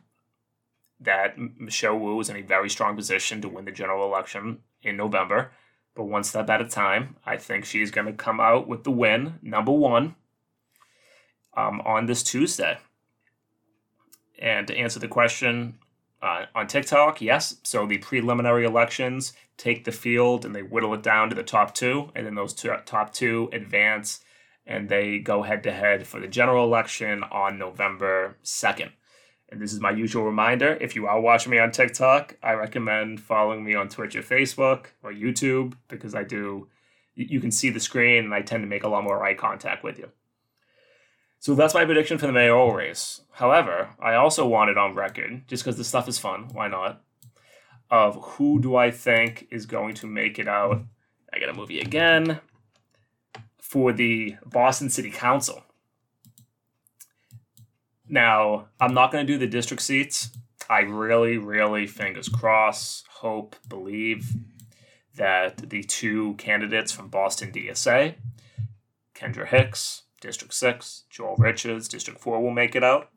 S1: that Michelle Wu is in a very strong position to win the general election in November. But one step at a time, I think she's going to come out with the win, number one, um, on this Tuesday. And to answer the question uh, on TikTok, yes. So the preliminary elections take the field and they whittle it down to the top two, and then those two, top two advance and they go head to head for the general election on November 2nd. And this is my usual reminder if you are watching me on TikTok, I recommend following me on Twitch or Facebook or YouTube because I do, you can see the screen and I tend to make a lot more eye contact with you. So that's my prediction for the mayoral race. However, I also want it on record, just because this stuff is fun, why not? Of who do I think is going to make it out? I get a movie again for the Boston City Council. Now, I'm not going to do the district seats. I really, really, fingers crossed, hope, believe that the two candidates from Boston DSA, Kendra Hicks, District 6, Joel Richards, District 4, will make it out.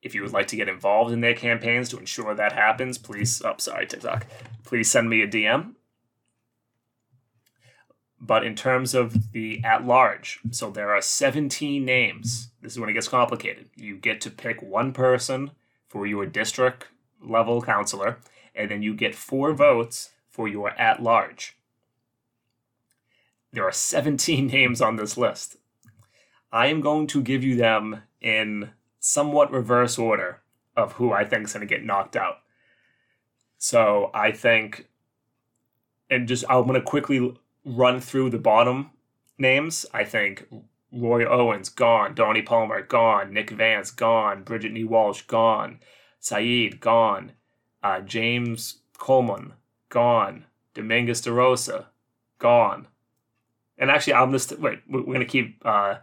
S1: If you would like to get involved in their campaigns to ensure that happens, please, oh, sorry, TikTok, please send me a DM. But in terms of the at large, so there are 17 names. This is when it gets complicated. You get to pick one person for your district level councilor, and then you get four votes for your at large. There are 17 names on this list. I am going to give you them in somewhat reverse order of who I think is going to get knocked out. So I think, and just I'm going to quickly run through the bottom names. I think Roy Owens gone, Donnie Palmer gone, Nick Vance gone, Bridget Nee Walsh gone, Saeed gone, uh, James Colimon gone, Domingos DaRosa gone. And actually, I'm just wait. We're gonna keep uh,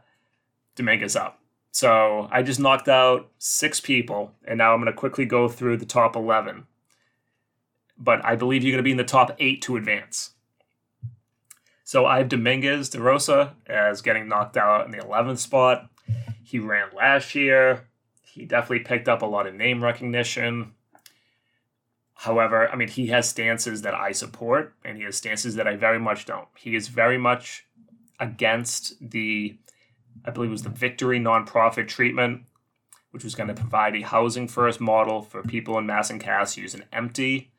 S1: Domingos up. So I just knocked out six people, and now I'm going to quickly go through the top 11. But I believe you're going to be in the top eight to advance. So I have Domingos DaRosa as getting knocked out in the 11th spot. He ran last year. He definitely picked up a lot of name recognition. However, I mean, he has stances that I support, and he has stances that I very much don't. He is very much against the I believe it was the Victory nonprofit treatment, which was going to provide a housing first model for people in Mass and Cass use an empty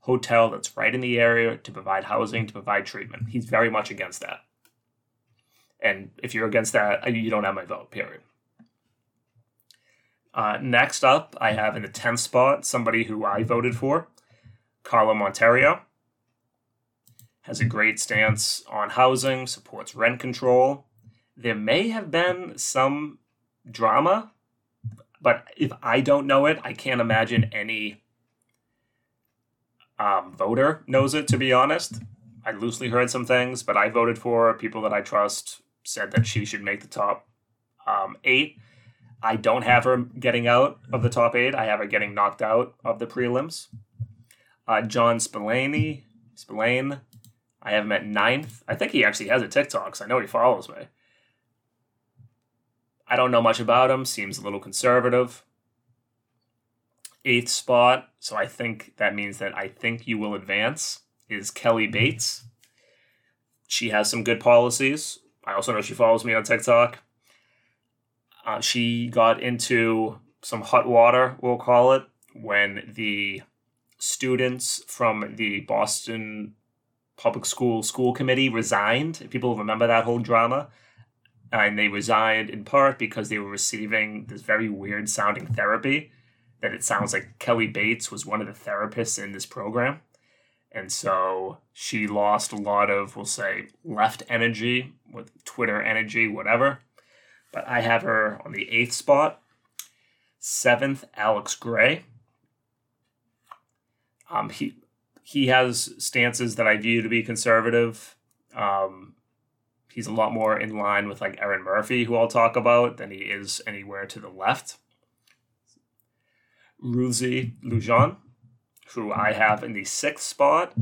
S1: hotel that's right in the area to provide housing, to provide treatment. He's very much against that. And if you're against that, you don't have my vote, period. Uh, next up, I have in the 10th spot somebody who I voted for, Carla Monteiro. Has a great stance on housing, supports rent control, there may have been some drama, but if I don't know it, I can't imagine any um, voter knows it, to be honest. I loosely heard some things, but I voted for people that I trust said that she should make the top um, eight. I don't have her getting out of the top eight. I have her getting knocked out of the prelims. Uh, John Spillane, Spillane, I have him at ninth. I think he actually has a TikTok, so I know he follows me. I don't know much about him. Seems a little conservative. Eighth spot, so I think that means that I think you will advance, is Kelly Bates. She has some good policies. I also know she follows me on TikTok. Uh, she got into some hot water, we'll call it, when the students from the Boston Public School School Committee resigned. People remember that whole drama and they resigned in part because they were receiving this very weird sounding therapy that it sounds like Kelly Bates was one of the therapists in this program. And so she lost a lot of, we'll say, left energy with Twitter energy, whatever. But I have her on the eighth spot. Seventh, Alex Gray. Um, he he has stances that I view to be conservative. Um, he's a lot more in line with like Erin Murphy, who I'll talk about, than he is anywhere to the left. Ruthzee Louijeune, who I have in the sixth spot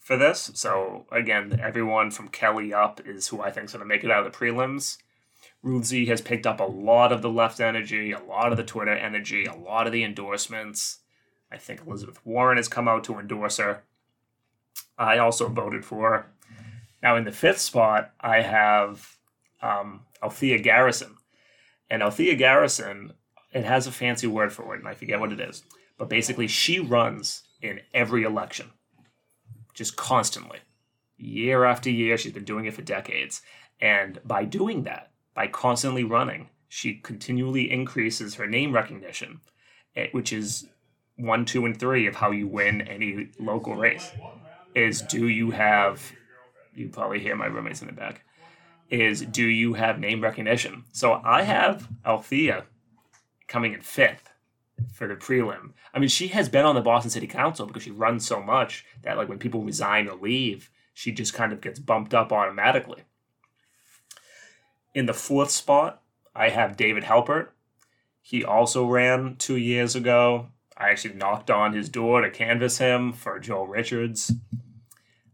S1: for this. So again, everyone from Kelly up is who I think is going to make it out of the prelims. Ruthzee has picked up a lot of the left energy, a lot of the Twitter energy, a lot of the endorsements. I think Elizabeth Warren has come out to endorse her. I also voted for her. Now, in the fifth spot, I have um, Althea Garrison. And Althea Garrison, it has a fancy word for it, and I forget what it is. But basically, she runs in every election, just constantly. Year after year, she's been doing it for decades. And by doing that, by constantly running, she continually increases her name recognition, eh, which is one, two, and three of how you win any local race. Is do you have you probably hear my roommates in the back, is do you have name recognition? So I have Althea coming in fifth for the prelim. I mean, she has been on the Boston City Council because she runs so much that like when people resign or leave, she just kind of gets bumped up automatically. In the fourth spot, I have David Halbert. He also ran two years ago. I actually knocked on his door to canvass him for Joel Richards.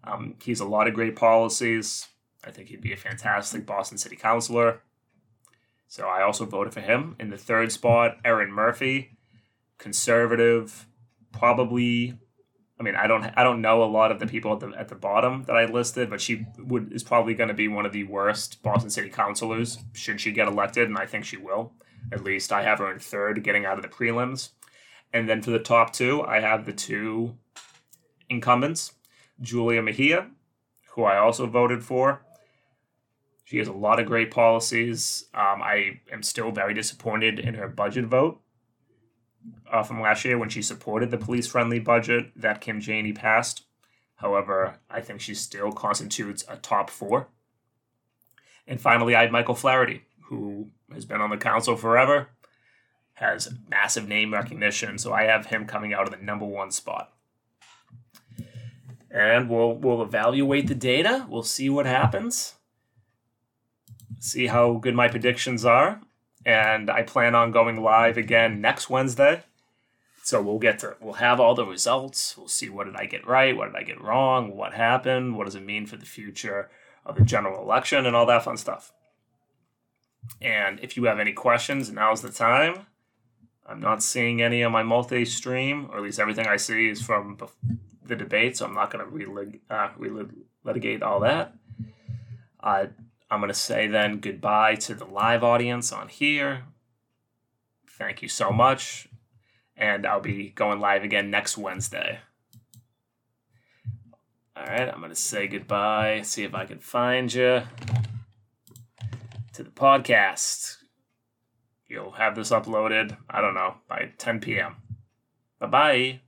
S1: Um, he has a lot of great policies. I think he'd be a fantastic Boston City Councilor. So I also voted for him. In the third spot, Erin Murphy, conservative, probably. I mean, I don't, I don't know a lot of the people at the at the bottom that I listed, but she would is probably going to be one of the worst Boston City councilors should she get elected, and I think she will. At least I have her in third, getting out of the prelims, and then for the top two, I have the two incumbents, Julia Mejia, who I also voted for. She has a lot of great policies. Um, I am still very disappointed in her budget vote uh, from last year when she supported the police friendly budget that Kim Janey passed. However, I think she still constitutes a top four. And finally, I have Michael Flaherty, who has been on the council forever, has massive name recognition, so I have him coming out of the number one spot and we'll we'll evaluate the data. We'll see what happens. See how good my predictions are, and I plan on going live again next Wednesday. So we'll get to we'll have all the results. We'll see what did I get right, what did I get wrong, what happened, what does it mean for the future of the general election, and all that fun stuff. And if you have any questions, now's the time. I'm not seeing any on my multi stream, or at least everything I see is from the debate, so I'm not going to relig- uh, relitigate all that. Uh, I'm going to say then goodbye to the live audience on here. Thank you so much. And I'll be going live again next Wednesday. All right, I'm going to say goodbye, see if I can find you to the podcast. You'll have this uploaded, I don't know, by 10 p.m. Bye bye.